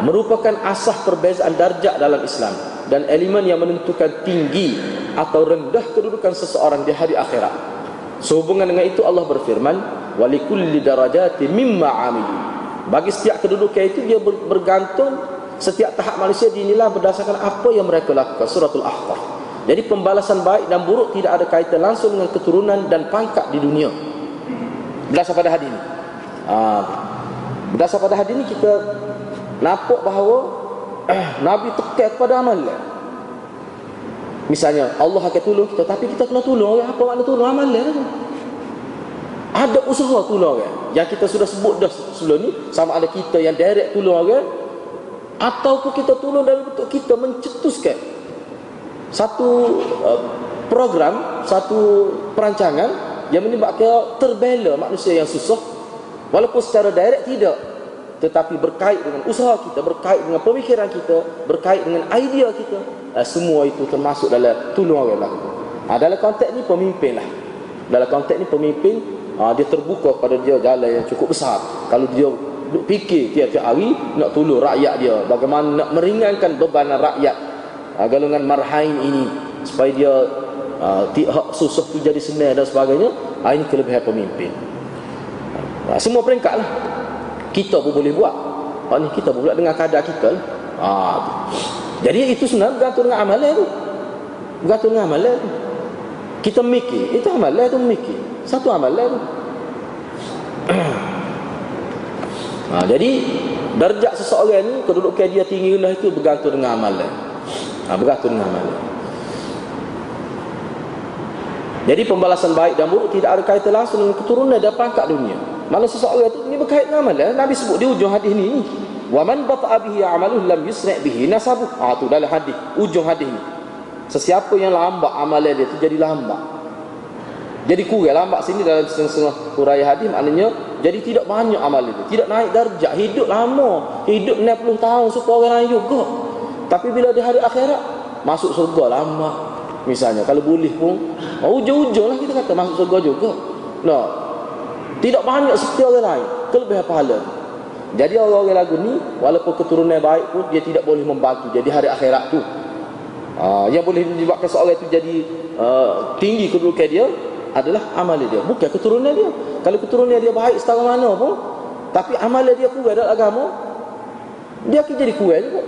Merupakan asah perbezaan darjat dalam Islam Dan elemen yang menentukan tinggi Atau rendah kedudukan seseorang di hari akhirat. Sehubungan dengan itu Allah berfirman Walikulli darajati mimma amilu Bagi setiap kedudukan itu Dia bergantung Setiap tahap manusia dinilai berdasarkan apa yang mereka lakukan. Suratul Ahqaf. Jadi pembalasan baik dan buruk tidak ada kaitan langsung dengan keturunan dan pangkat di dunia. Berdasar pada hadis ini. Ha, berdasar pada hadis ini kita nampak bahawa eh, Nabi tekan kepada amal. Misalnya Allah akan tolong kita tapi kita kena tolong orang. Apa makna tolong amal tu? Ada usaha tolong orang. Yang kita sudah sebut dah sebelum ni sama ada kita yang direct tolong orang ataupun kita tolong dalam bentuk kita mencetuskan satu uh, program satu perancangan yang menyebabkan terbela manusia yang susah. Walaupun secara direct tidak tetapi berkait dengan usaha kita berkait dengan pemikiran kita berkait dengan idea kita uh, semua itu termasuk dalam tolong orang lah. Ha, dalam konteks ni pemimpin lah. Dalam konteks ni pemimpin ha, dia terbuka pada dia jalan yang cukup besar. Kalau dia duk fikir tiap-tiap hari nak tolong rakyat dia. Bagaimana nak meringankan beban rakyat. Ha, golongan marhain ini. Supaya dia hak susah tu jadi senang dan sebagainya. Ha, ini kelebihan pemimpin. Ha, semua peringkat lah. Kita pun boleh buat. Ha, ni kita pun buat dengan kadar kita lah. ha, jadi itu sebenarnya bergantung dengan amalan tu. Bergantung dengan amalan tu. Kita mikir. Itu amalan tu mikir. Satu amalan tu ha, jadi darjat seseorang ni kedudukan dia tinggi rendah itu bergantung dengan amalan ha, bergantung dengan amalan jadi pembalasan baik dan buruk tidak ada kaitan langsung dengan keturunan dan pangkat dunia. Mana seseorang itu ini berkait dengan amalan Nabi sebut di ujung hadis ni wa man bata'a bihi amaluhu lam yusra' bihi nasabu ha tu dalam hadis ujung hadis ni. Sesiapa yang lambat amalan dia tu jadi lambat. Jadi kurang lambat sini dalam setengah huraian hadis maknanya jadi tidak banyak amalan dia. Tidak naik darjat, hidup lama, hidup 60 tahun supaya orang lain juga. Tapi bila di hari akhirat masuk surga lama. Misalnya kalau boleh pun oh, ujung-ujung lah kita kata masuk surga juga. Nah, tidak banyak seperti orang lain. Kelebihan pahala. Jadi orang-orang lagu ni walaupun keturunan baik pun dia tidak boleh membantu. Jadi hari akhirat tu uh, yang boleh menyebabkan seorang itu jadi uh, tinggi kedudukan dia adalah amalan dia. Bukan keturunan dia. Kalau keturunan dia baik setara mana pun tapi amalan dia kurang dalam agama dia akan jadi kurang juga.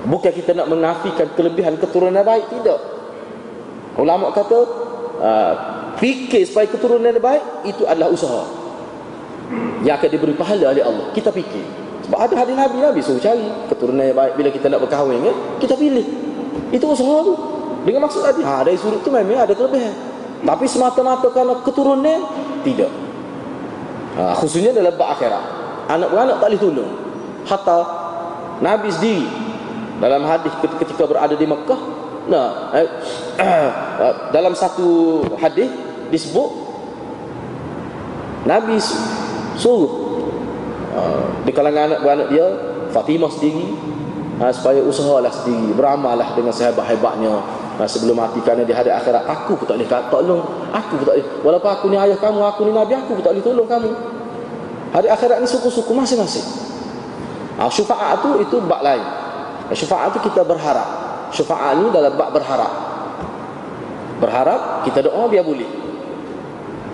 Bukan kita nak menafikan kelebihan keturunan baik tidak. Ulama kata uh, fikir supaya keturunan baik itu adalah usaha. Yang akan diberi pahala oleh Allah. Kita fikir. Sebab ada hadis Nabi Nabi suruh cari keturunan yang baik. Bila kita nak berkahwin kan kita pilih. Itu usaha tu. Dengan maksud tadi, ha dari sudut tu memang ada kelebihan. Tapi semata-mata kerana keturunan tidak. Ha, khususnya dalam bab akhirat. Anak beranak tak boleh tolong. Hatta Nabi sendiri dalam hadis ketika berada di Mekah, nah eh, dalam satu hadis disebut Nabi suruh Ah, di kalangan anak beranak dia Fatimah sendiri ha, supaya usahalah sendiri beramallah dengan sehebat-hebatnya ha, sebelum mati kerana di hari akhirat aku pun tak boleh tolong. Aku pun tak boleh. Walaupun aku ni ayah kamu aku ni nabi aku pun tak boleh tolong kamu. Hari akhirat ni suku-suku masing-masing. Ha, syufa'at tu itu bak lain. Syufa'at tu kita berharap. Syufa'at ni dalam bak berharap. Berharap kita doa biar boleh.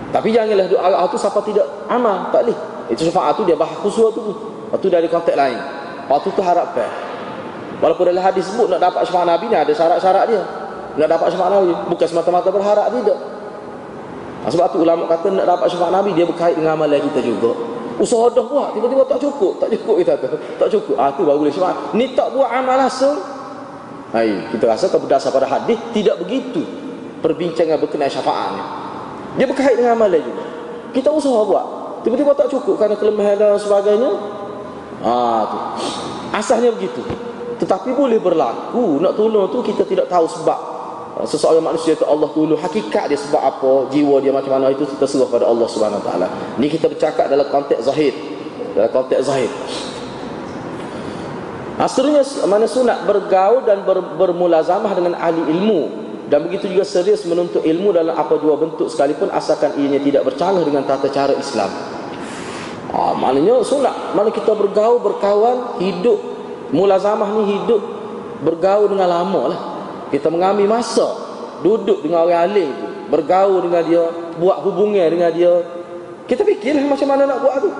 Tapi janganlah doa tu siapa tidak amal tak boleh. Itu syafaat tu dia bahas khusus tu. Lepas tu dari konteks lain. Waktu tu harap pe. Walaupun dalam hadis sebut nak dapat syafaat Nabi ni ada syarat-syarat dia. Nak dapat syafaat Nabi bukan semata-mata berharap tidak. Nah, sebab tu ulama kata nak dapat syafaat Nabi dia berkait dengan amalan kita juga. Usaha dah buat tiba-tiba tak cukup, tak cukup kita kata. Tak cukup. Ah tu baru boleh syafaat. Ni tak buat amal langsung. Hai, kita rasa kalau berdasar pada hadis tidak begitu perbincangan berkenaan syafaat ni. Dia berkait dengan amalan juga. Kita usaha buat. Tiba-tiba tak cukup kerana kelemahan dan sebagainya. Ha, tu. Asasnya begitu. Tetapi boleh berlaku. Nak tolong tu kita tidak tahu sebab ha, seseorang manusia itu Allah tolong. Hakikat dia sebab apa, jiwa dia macam mana itu kita serah pada Allah Subhanahu taala. Ni kita bercakap dalam konteks zahir. Dalam konteks zahir. Asalnya mana sunat bergaul dan ber, bermulazamah dengan ahli ilmu dan begitu juga serius menuntut ilmu dalam apa dua bentuk sekalipun asalkan ianya tidak bercanggah dengan tata cara Islam. Ha, maknanya sunat mana kita bergaul berkawan hidup mulazamah ni hidup bergaul dengan lama lah. Kita mengambil masa duduk dengan orang alim bergaul dengan dia buat hubungan dengan dia. Kita fikirlah macam mana nak buat tu.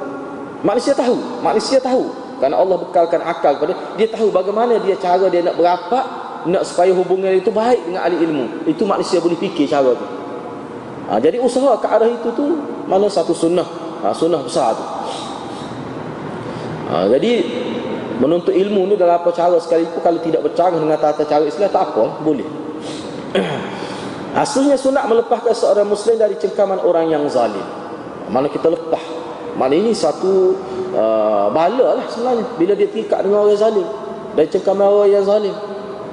Manusia tahu manusia tahu. Kerana Allah bekalkan akal kepada dia. Tahu bagaimana dia cara dia nak berapat nak supaya hubungan itu baik dengan ahli ilmu. Itu manusia boleh fikir cara tu. Ha, jadi usaha ke arah itu tu mana satu sunnah. Ha, sunnah besar tu. Ha, jadi menuntut ilmu ni dalam apa cara sekalipun kalau tidak bercanggah dengan tata cara Islam tak apa boleh Asalnya sunat melepaskan seorang muslim dari cengkaman orang yang zalim. Mana kita lepas. Mana ini satu uh, bala lah sebenarnya. Bila dia tingkat dengan orang zalim. Dari cengkaman orang yang zalim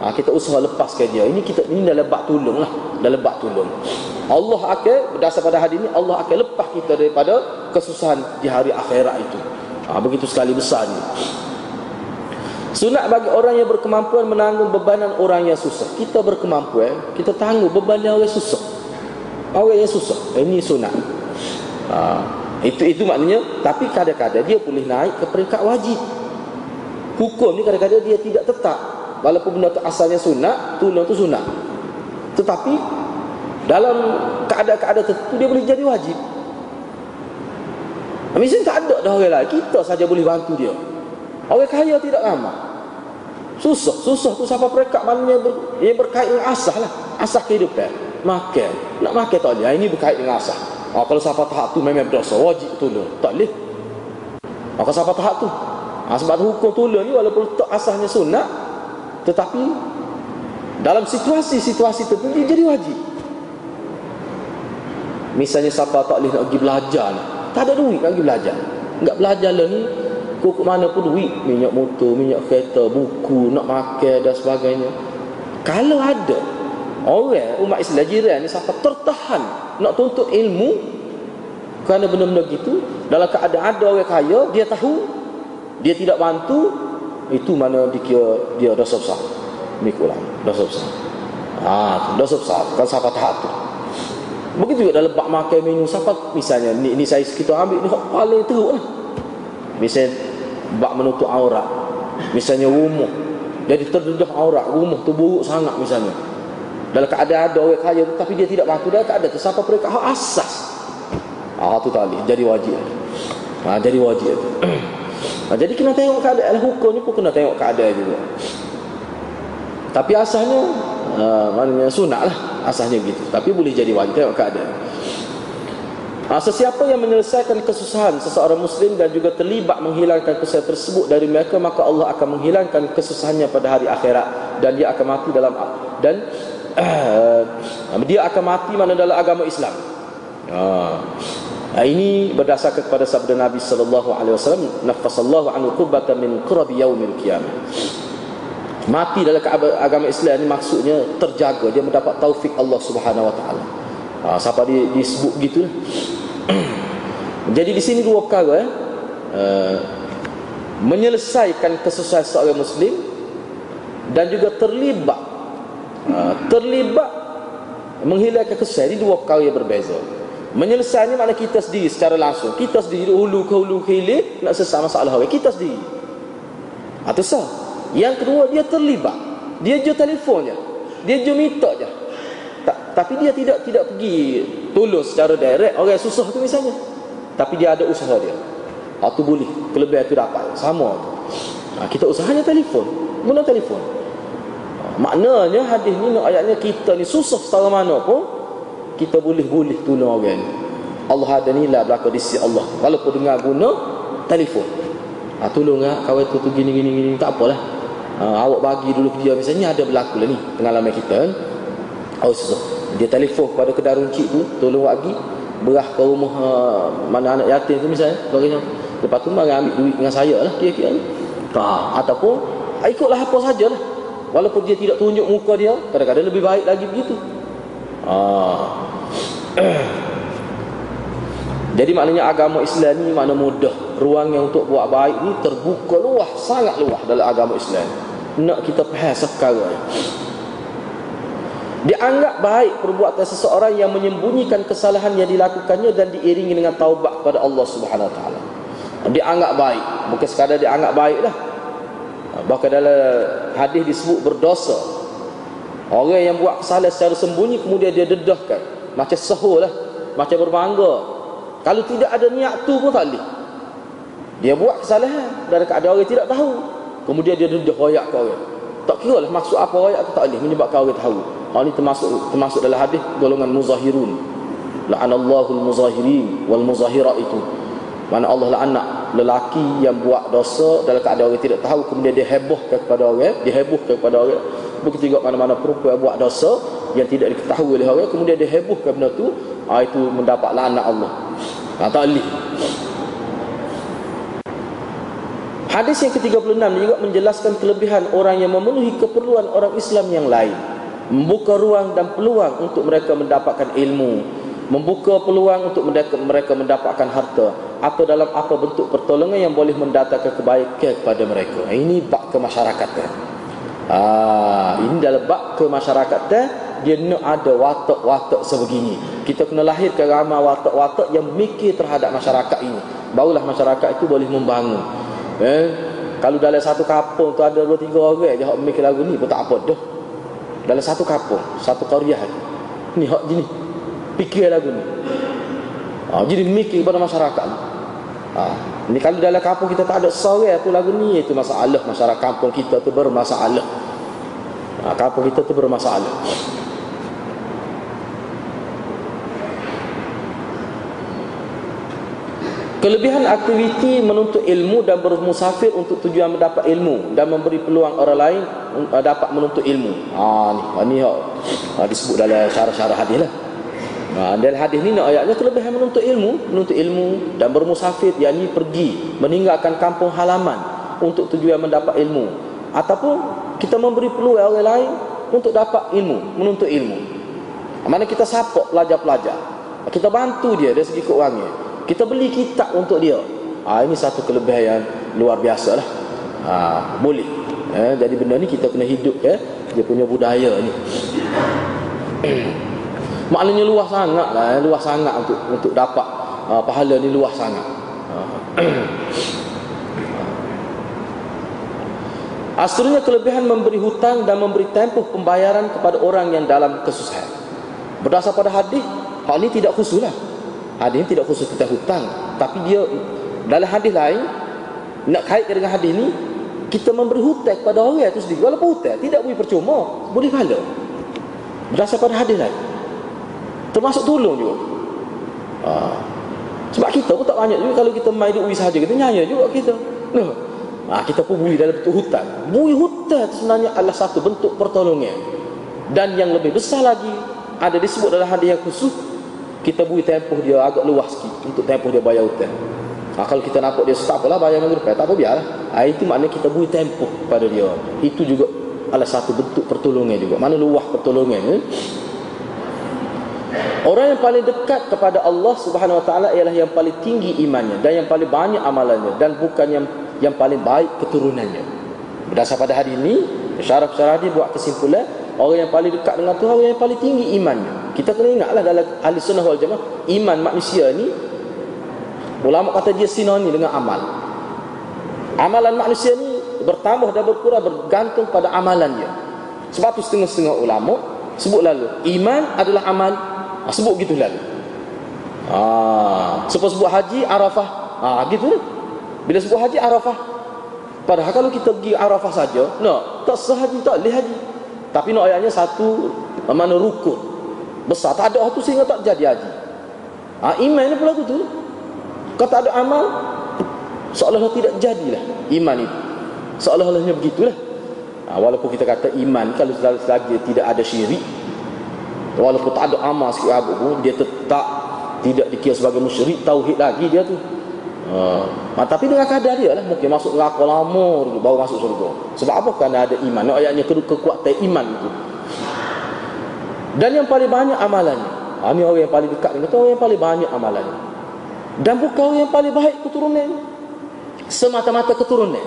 ha, kita usaha lepaskan dia ini kita ini dalam bab tolong lah dalam bab tolong Allah akan berdasar pada hadis ini Allah akan lepas kita daripada kesusahan di hari akhirat itu ha, begitu sekali besar ni Sunat bagi orang yang berkemampuan menanggung bebanan orang yang susah. Kita berkemampuan, kita tanggung beban yang orang susah. Orang yang susah. Ini sunat. ha, itu itu maknanya tapi kadang-kadang dia boleh naik ke peringkat wajib hukum ni kadang-kadang dia tidak tetap walaupun benda tu asalnya sunat tolong tu sunat tetapi dalam keadaan-keadaan tertentu dia boleh jadi wajib Misalnya tak ada dah orang lain Kita saja boleh bantu dia Orang kaya tidak lama Susah Susah tu siapa perekat Maknanya ber, yang berkait dengan asah lah. Asah kehidupan. Makan. Nak makan tak boleh. Ini berkait dengan asah. Oh, Kalau siapa tahap tu memang berdosa Wajib tolong Tak boleh. Oh, Kalau siapa tahap tu. Ha, Sebab hukum tolong ni Walaupun tak asahnya sunat Tetapi Dalam situasi-situasi tertentu jadi wajib. Misalnya siapa tak boleh nak pergi belajar ni. Tak ada duit lagi belajar. Enggak belajar lah ni Kok mana pun duit. Minyak motor, minyak kereta, buku Nak makan dan sebagainya. Kalau ada Orang umat Islam jiran ni Siapa tertahan Nak tuntut ilmu Kerana benda-benda gitu Dalam keadaan ada orang kaya Dia tahu Dia tidak bantu Itu mana dikira dia dosa besar Mikulah Dosa besar Ah, dosa besar Kan siapa tahap tu? Begitu juga dalam bak makan minum siapa misalnya ni, ni saya kita ambil ni paling teruk lah. Misalnya bak menutup aurat. Misalnya rumah jadi terdedah aurat rumah tu buruk sangat misalnya. Dalam keadaan ada orang kaya tapi dia tidak dia ada tu siapa mereka hak asas. Ah tu tali jadi wajib. Ah jadi wajib. ah, jadi kena tengok keadaan hukum ni pun kena tengok keadaan juga. Tapi asalnya uh, maknanya sunat lah asasnya gitu tapi boleh jadi wajib tengok keadaan ha, sesiapa yang menyelesaikan kesusahan seseorang muslim dan juga terlibat menghilangkan kesusahan tersebut dari mereka maka Allah akan menghilangkan kesusahannya pada hari akhirat. Dan dia akan mati dalam dan uh, dia akan mati mana dalam agama Islam. Ha, ini berdasarkan kepada sabda Nabi sallallahu alaihi wasallam nafasallahu anhu qurbatan min qurbi yaumil qiyamah. Mati dalam agama Islam ni maksudnya terjaga dia mendapat taufik Allah Subhanahu Wa Taala. Ha, siapa dia disebut gitu Jadi di sini dua perkara eh. Uh, menyelesaikan kesusahan seorang muslim dan juga terlibat uh, terlibat menghilangkan kesusahan ini dua perkara yang berbeza. Menyelesaikannya makna kita sendiri secara langsung. Kita sendiri hulu ke hulu ke hilir nak selesai masalah orang kita sendiri. Atau sah. Yang kedua dia terlibat. Dia jual telefonnya. Dia jual minta je. Tapi dia tidak tidak pergi tolong secara direct orang susah tu misalnya. Tapi dia ada usaha dia. Ha tu boleh. Kelebihan tu dapat. Sama tu. Ha, kita usahanya telefon. Guna telefon. Ha, maknanya hadis ni ayatnya kita ni susah setara mana pun kita boleh-boleh tolong orang ni. Allah ada nilai berlaku di sisi Allah. Walaupun dengar guna telefon. Ha, tolong lah kawan tu, tu gini gini gini tak apalah uh, awak bagi dulu dia misalnya ada berlaku lah ni pengalaman kita kan oh susah dia telefon kepada kedai runcit tu tolong bagi. Berah ke rumah uh, mana anak yatim tu misalnya bagainya lepas tu mari ambil duit dengan saya lah kira-kira. Ni ha, ataupun ah, ikutlah apa sajalah. Walaupun dia tidak tunjuk muka dia kadang-kadang lebih baik lagi begitu. Ha. Jadi maknanya agama Islam ni mana mudah. Ruangnya untuk buat baik ni terbuka luah Sangat luah dalam agama Islam. Nak kita faham sekarang Dianggap baik perbuatan seseorang yang menyembunyikan kesalahan yang dilakukannya Dan diiringi dengan taubat kepada Allah Subhanahu Wa Taala. Dianggap baik Bukan sekadar dianggap baik lah Bahkan dalam hadis disebut berdosa Orang yang buat kesalahan secara sembunyi Kemudian dia dedahkan Macam sahur lah Macam berbangga kalau tidak ada niat tu pun tak boleh. Dia buat kesalahan dan ada orang tidak tahu. Kemudian dia duduk royak ke orang. Tak kira lah maksud apa royak tu tak boleh menyebabkan orang tahu. Hal ini termasuk termasuk dalam hadis golongan muzahirun. La'anallahu al-muzahirin wal muzahira itu. Mana Allah la'ana lelaki yang buat dosa dalam keadaan orang tidak tahu kemudian dia hebohkan kepada orang, dia hebohkan kepada orang. Begitu juga mana-mana perempuan yang buat dosa yang tidak diketahui oleh orang kemudian dia hebohkan benda tu, ah, itu mendapat laknat Allah. Ha, tak boleh. Hadis yang ke-36 juga menjelaskan kelebihan orang yang memenuhi keperluan orang Islam yang lain. Membuka ruang dan peluang untuk mereka mendapatkan ilmu. Membuka peluang untuk mereka mendapatkan harta. Atau dalam apa bentuk pertolongan yang boleh mendatangkan kebaikan kepada mereka. Ini bak kemasyarakatan. Ah, ini dalam bak kemasyarakatan dia nak ada watak-watak sebegini kita kena lahirkan ramai watak-watak yang mikir terhadap masyarakat ini barulah masyarakat itu boleh membangun eh? kalau dalam satu kampung tu ada dua tiga orang hak mikir lagu ni pun tak apa dah dalam satu kampung satu qaryah ni. Hak gini fikir lagu ni. Ha, jadi mikir kepada masyarakat ha, ni kalau dalam kampung kita tak ada seorang tu lagu ni itu masalah. Masyarakat kampung kita tu bermasalah. Ha, kampung kita tu bermasalah Kelebihan aktiviti menuntut ilmu dan bermusafir untuk tujuan mendapat ilmu dan memberi peluang orang lain uh, dapat menuntut ilmu. Ha ni, ha, ni ha, disebut dalam syarah-syarah hadis lah. Ha, dalam hadis ni nak ayatnya kelebihan menuntut ilmu, menuntut ilmu dan bermusafir yakni pergi meninggalkan kampung halaman untuk tujuan mendapat ilmu ataupun kita memberi peluang orang lain untuk dapat ilmu, menuntut ilmu. Mana kita support pelajar-pelajar. Kita bantu dia dari segi keuangan kita beli kitab untuk dia. Ha, ini satu kelebihan yang luar biasa lah. Ha, boleh. Eh, jadi benda ni kita kena hidup eh, dia punya budaya ni. Maknanya luas sangat lah eh, luas sangat untuk untuk dapat uh, pahala ni luas sangat. Asalnya kelebihan memberi hutang dan memberi tempoh pembayaran kepada orang yang dalam kesusahan. Berdasar pada hadis, hal ini tidak khusus lah. Hadis ini tidak khusus tentang hutang Tapi dia dalam hadis lain Nak kaitkan dengan hadis ini Kita memberi hutang kepada orang itu sendiri. Walaupun hutang tidak boleh percuma Boleh pahala. Berdasar pada hadis lain. Termasuk tolong juga. Ha. Sebab kita pun tak banyak juga Kalau kita main duit sahaja Kita nyanyi juga kita. Nah. ha, Kita pun bui dalam bentuk hutang. Bui hutang itu sebenarnya adalah satu bentuk pertolongan. Dan yang lebih besar lagi Ada disebut dalam hadis yang khusus kita beri tempoh dia agak luas sikit untuk tempoh dia bayar hutang. Ha, kalau kita nampak dia tak apalah bayar depan, tak apa biarlah. Ha, itu maknanya kita beri tempoh pada dia. Itu juga adalah satu bentuk pertolongan juga. Mana luah pertolongan eh? Orang yang paling dekat kepada Allah Subhanahu Wa Taala ialah yang paling tinggi imannya dan yang paling banyak amalannya dan bukan yang yang paling baik keturunannya. Berdasar pada hadis ini, syarah-syarah dia buat kesimpulan Orang yang paling dekat dengan Tuhan Orang yang paling tinggi imannya Kita kena ingatlah dalam ahli sunnah wal jamaah Iman manusia ni Ulama kata dia sinoni dengan amal. Amalan manusia ni Bertambah dan berkurang bergantung pada amalannya Sebab tu setengah-setengah ulama Sebut lalu Iman adalah amal. Ha, Sebut gitu lalu. Ha, Sebut-sebut haji Arafah. Ha, Gitu Bila sebut haji Arafah. Padahal kalau kita pergi Arafah saja, no, tak sah haji, tak boleh haji. Tapi nak ayatnya satu mana rukun besar. Tak ada tu sehingga tak jadi haji. Ha, iman ni pula tu. Kalau tak ada amal, seolah-olah tidak jadilah iman itu. Seolah-olahnya begitulah. Ha, walaupun kita kata iman kalau selagi tidak ada syirik, walaupun tak ada amal sikit apa pun, dia tetap tidak dikira sebagai musyrik, tauhid lagi dia tu. Ha. Ha, tapi dengan kadar dia lah Mungkin masuk neraka lama Baru masuk surga Sebab apa? Kerana ada iman ayatnya ke kekuatan iman itu Dan yang paling banyak amalannya ha, Ini orang yang paling dekat Kata orang yang paling banyak amalannya Dan bukan orang yang paling baik keturunan. Semata-mata keturunan.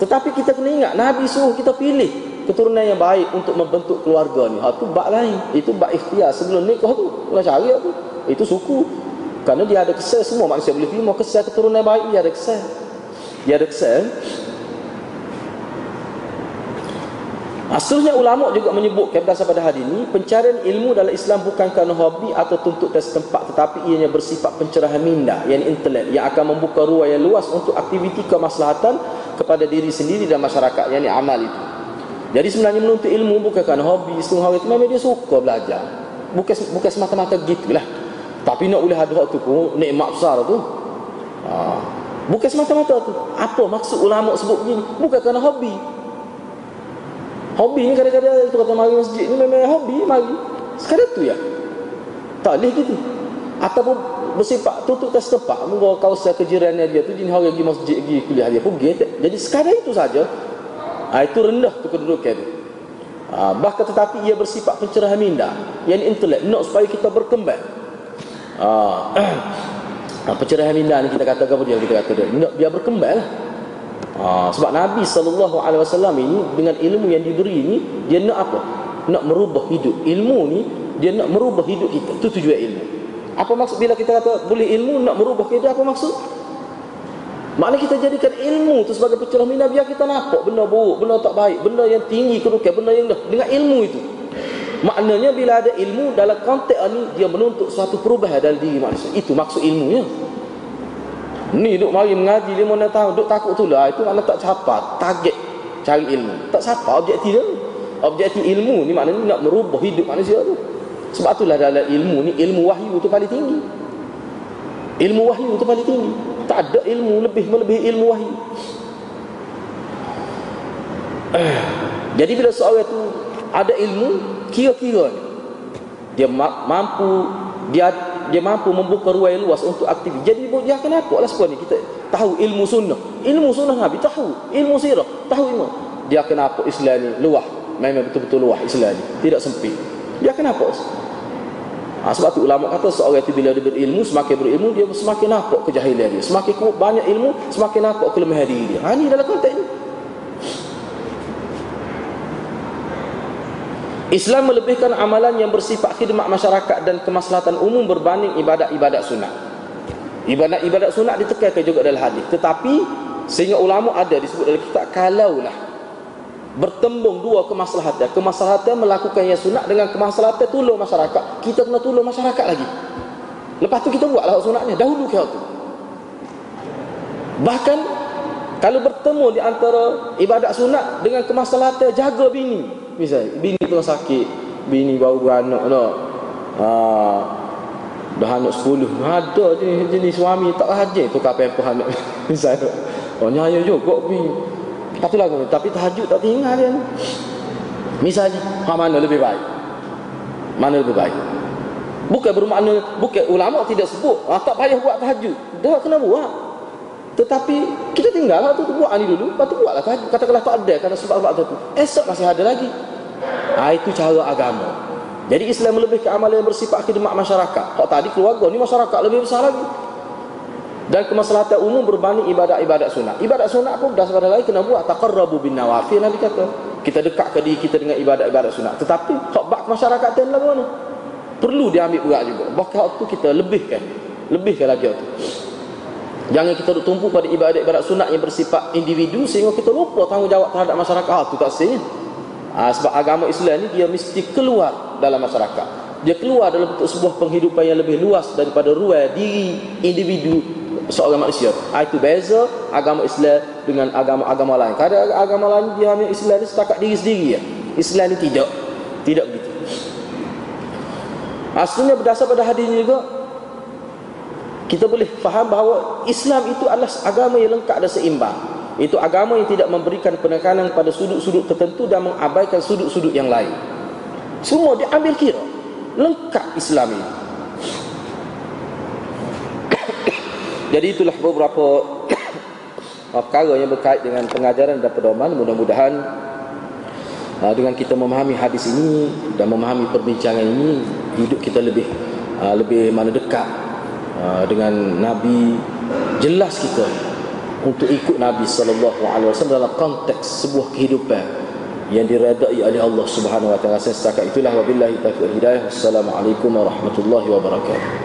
Tetapi kita kena ingat Nabi suruh kita pilih Keturunan yang baik Untuk membentuk keluarga ni. Ha, Itu bak lain. Itu bak ikhtiar. Sebelum nikah tu Kena cari tu Itu suku. Kerana dia ada kesal semua. Manusia boleh terima kesal keturunan baik dia ada kesal. Dia ada kesal. Asalnya ulama juga menyebutkan berdasar pada hadis ini pencarian ilmu dalam Islam bukan kerana hobi atau tuntut dari tempat tetapi ianya bersifat pencerahan minda yang intelek yang akan membuka ruang yang luas untuk aktiviti kemaslahatan kepada diri sendiri dan masyarakat yang amal itu. Jadi sebenarnya menuntut ilmu bukan kerana hobi setengah hari itu memang dia suka belajar. Bukan bukan semata-mata gitulah. Tapi nak boleh ada tu pun nikmat besar tu. Ha. Bukan semata-mata tu. Apa maksud ulama sebut begini? Bukan kerana hobi. Hobi ni kadang-kadang tu kata mari masjid ni memang hobi mari. Sekadar tu ya. Tak boleh gitu. Ataupun bersifat tutup ke setempat Mungkin kawasan kejirannya dia tu Jadi orang pergi masjid pergi kuliah dia pergi Jadi sekadar itu saja ha, Itu rendah tu kedudukan ha, Bahkan tetapi ia bersifat pencerahan minda Yang intelek Nak supaya kita berkembang Ah. pencerahan minda ni kita kata apa dia kita kata dia nak biar berkembang lah. Ah, sebab Nabi sallallahu alaihi wasallam ini dengan ilmu yang diberi ini dia nak apa? nak merubah hidup ilmu ni dia nak merubah hidup kita itu tujuan ilmu apa maksud bila kita kata boleh ilmu nak merubah kita apa maksud Maknanya kita jadikan ilmu tu sebagai pencerminan biar kita nampak benda buruk, benda tak baik, benda yang tinggi kedudukan, benda yang dah dengan ilmu itu. Maknanya bila ada ilmu dalam konteks ini dia menuntut suatu perubahan dalam diri manusia. Itu maksud ilmunya. Ni duk mari mengaji dia mana tahu duk takut tu lah itu mana tak capai target cari ilmu. Tak capai objektif dia. Objektif ilmu ni maknanya nak merubah hidup manusia tu. Sebab itulah dalam ilmu ni ilmu wahyu tu paling tinggi. Ilmu wahyu tu paling tinggi. Tak ada ilmu lebih melebihi ilmu wahyu. Jadi bila seorang itu ada ilmu, kira-kira dia mampu dia dia mampu membuka ruang luas untuk aktif. Jadi dia akan apa lah sekarang ni kita tahu ilmu sunnah. Ilmu sunnah Nabi tahu, ilmu sirah tahu ilmu. Dia akan apa Islam ni luah. Memang betul-betul luah Islam ni. Tidak sempit. Dia akan apa? Ha, sebab tu ulama kata seorang itu bila dia berilmu, semakin berilmu dia semakin nampak kejahilan dia. Semakin banyak ilmu, semakin nampak kelemahan diri dia. Ha ni dalam konteks ni. Islam melebihkan amalan yang bersifat khidmat masyarakat dan kemaslahatan umum berbanding ibadat-ibadat sunat. Ibadat-ibadat sunat ditekankan juga dalam hadis. Tetapi sehingga ulama ada disebut dalam kitab kalaulah bertembung dua kemaslahatan. Kemaslahatan melakukan yang sunat dengan kemaslahatan tolong masyarakat. Kita kena tolong masyarakat lagi. Lepas tu kita buatlah sunatnya dahulu kau tu. Bahkan kalau bertemu di antara ibadat sunat dengan kemaslahatan jaga bini, Misal bini tu sakit, bini baru beranak no. Ha. Dah anak 10. Ada jenis, jenis suami tak rajin tu kapan pun anak. Misal. Oh nyaya juga bini. Tapi lagu tapi tahajud tak tinggal dia. Misalnya, ha mana lebih baik? Mana lebih baik? Bukan bermakna bukan ulama tidak sebut, ah, tak payah buat tahajud. Dah kena buat. Tetapi kita tinggal lah tu, buat ni dulu, lepas tu buatlah tahajud. Katakanlah tak ada kerana sebab-sebab tu. Esok masih ada lagi. Ha, itu cara agama. Jadi Islam lebih ke amalan yang bersifat khidmat masyarakat. Kalau tadi keluarga ni masyarakat lebih besar lagi. Dan kemaslahatan umum berbanding ibadat-ibadat sunat. Ibadat sunat pun dah pada lain kena buat taqarrabu bin nawafil Nabi kata. Kita dekat ke diri kita dengan ibadat-ibadat sunat. Tetapi hak bak masyarakat tu lah mana? Perlu diambil berat juga. Bahkan waktu kita lebihkan. Lebihkan lagi waktu. Jangan kita tumpu pada ibadat-ibadat sunat yang bersifat individu sehingga kita lupa tanggungjawab terhadap masyarakat. Ah, itu tak sahih. Ah, sebab agama Islam ni dia mesti keluar dalam masyarakat. Dia keluar dalam bentuk sebuah penghidupan yang lebih luas daripada ruang diri individu seorang manusia. Ah, itu beza agama Islam dengan agama-agama lain. Kadang agama lain dia hanya Islam ni setakat diri sendiri ya. Islam ni tidak. Tidak begitu. Asalnya berdasar pada hadis juga kita boleh faham bahawa Islam itu adalah agama yang lengkap dan seimbang. Itu agama yang tidak memberikan penekanan pada sudut-sudut tertentu dan mengabaikan sudut-sudut yang lain. Semua diambil kira. Lengkap Islam ini. Jadi itulah beberapa perkara yang berkait dengan pengajaran dan pedoman. Mudah-mudahan uh, dengan kita memahami hadis ini dan memahami perbincangan ini, hidup kita lebih uh, lebih mana dekat dengan Nabi jelas kita untuk ikut Nabi sallallahu alaihi wasallam dalam konteks sebuah kehidupan yang diredai oleh Allah Subhanahu wa taala. Setakat itulah wabillahi taufiq hidayah. Assalamualaikum warahmatullahi wabarakatuh